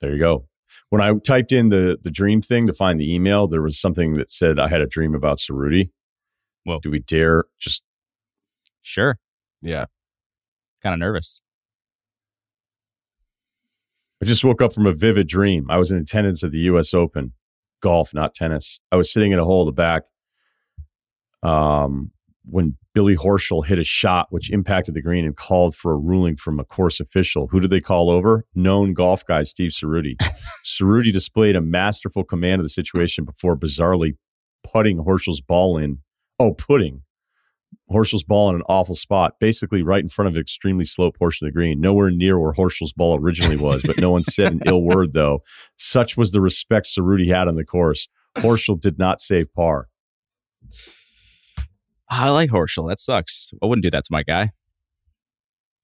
[SPEAKER 1] There you go. When I typed in the the dream thing to find the email, there was something that said I had a dream about Ceruti.
[SPEAKER 4] Well,
[SPEAKER 1] do we dare just
[SPEAKER 4] Sure,
[SPEAKER 5] yeah.
[SPEAKER 4] kind of nervous.
[SPEAKER 1] I just woke up from a vivid dream. I was in attendance at the U.S. Open, golf, not tennis. I was sitting in a hole in the back um, when Billy Horschel hit a shot which impacted the green and called for a ruling from a course official. Who did they call over? Known golf guy Steve Ceruti. <laughs> Ceruti displayed a masterful command of the situation before bizarrely putting Horschel's ball in. Oh, putting Horschel's ball in an awful spot, basically right in front of an extremely slow portion of the green, nowhere near where Horschel's ball originally was, but no one said an ill <laughs> word though. Such was the respect Ceruti had on the course. Horschel did not save par.
[SPEAKER 4] Ah, I like Horschel. That sucks. I wouldn't do that to my guy.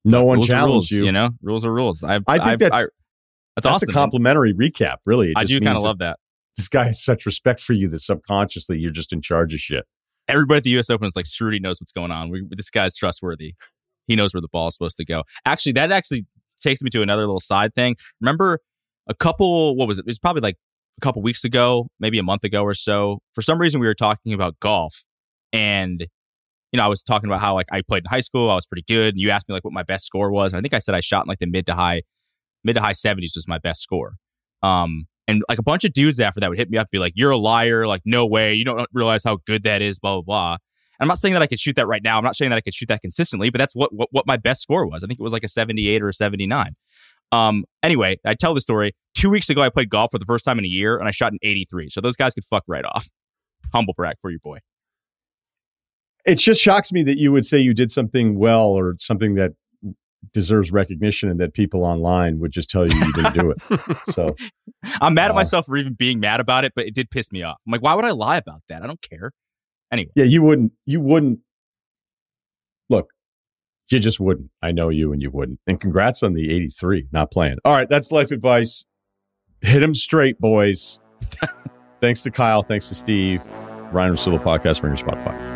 [SPEAKER 1] No one
[SPEAKER 4] rules
[SPEAKER 1] challenged
[SPEAKER 4] rules,
[SPEAKER 1] you.
[SPEAKER 4] You know, rules are rules. I've,
[SPEAKER 1] I think
[SPEAKER 4] I've-
[SPEAKER 1] that's
[SPEAKER 4] I- that's,
[SPEAKER 1] that's
[SPEAKER 4] awesome.
[SPEAKER 1] a complimentary recap. Really, It
[SPEAKER 4] I do kind of love that.
[SPEAKER 1] This guy has such respect for you that subconsciously you're just in charge of shit.
[SPEAKER 4] Everybody at the U.S. Open is like, Ceruti knows what's going on. We, this guy's trustworthy. He knows where the ball is supposed to go. Actually, that actually takes me to another little side thing. Remember a couple, what was it? It was probably like a couple weeks ago, maybe a month ago or so. For some reason, we were talking about golf. And, you know, I was talking about how like I played in high school. I was pretty good. And you asked me like what my best score was. And I think I said I shot in like the mid to high, mid to high 70s was my best score. Um, and like a bunch of dudes after that would hit me up and be like, You're a liar. Like, no way. You don't realize how good that is, blah, blah, blah. I'm not saying that I could shoot that right now. I'm not saying that I could shoot that consistently, but that's what, what, what my best score was. I think it was like a 78 or a 79. Um, anyway, I tell the story. Two weeks ago, I played golf for the first time in a year and I shot an 83. So those guys could fuck right off. Humble brag for your boy.
[SPEAKER 1] It just shocks me that you would say you did something well or something that deserves recognition and that people online would just tell you you didn't do it. <laughs> So
[SPEAKER 4] I'm mad at
[SPEAKER 1] Uh,
[SPEAKER 4] myself for even being mad about it, but it did piss me off. I'm like, why would I lie about that? I don't care. Anyway,
[SPEAKER 1] yeah, you wouldn't you wouldn't look, you just wouldn't. I know you and you wouldn't. And congrats on the 83, not playing. All right, that's life advice. Hit them straight, boys. <laughs> thanks to Kyle. Thanks to Steve. Ryen Russillo podcast your Spotify.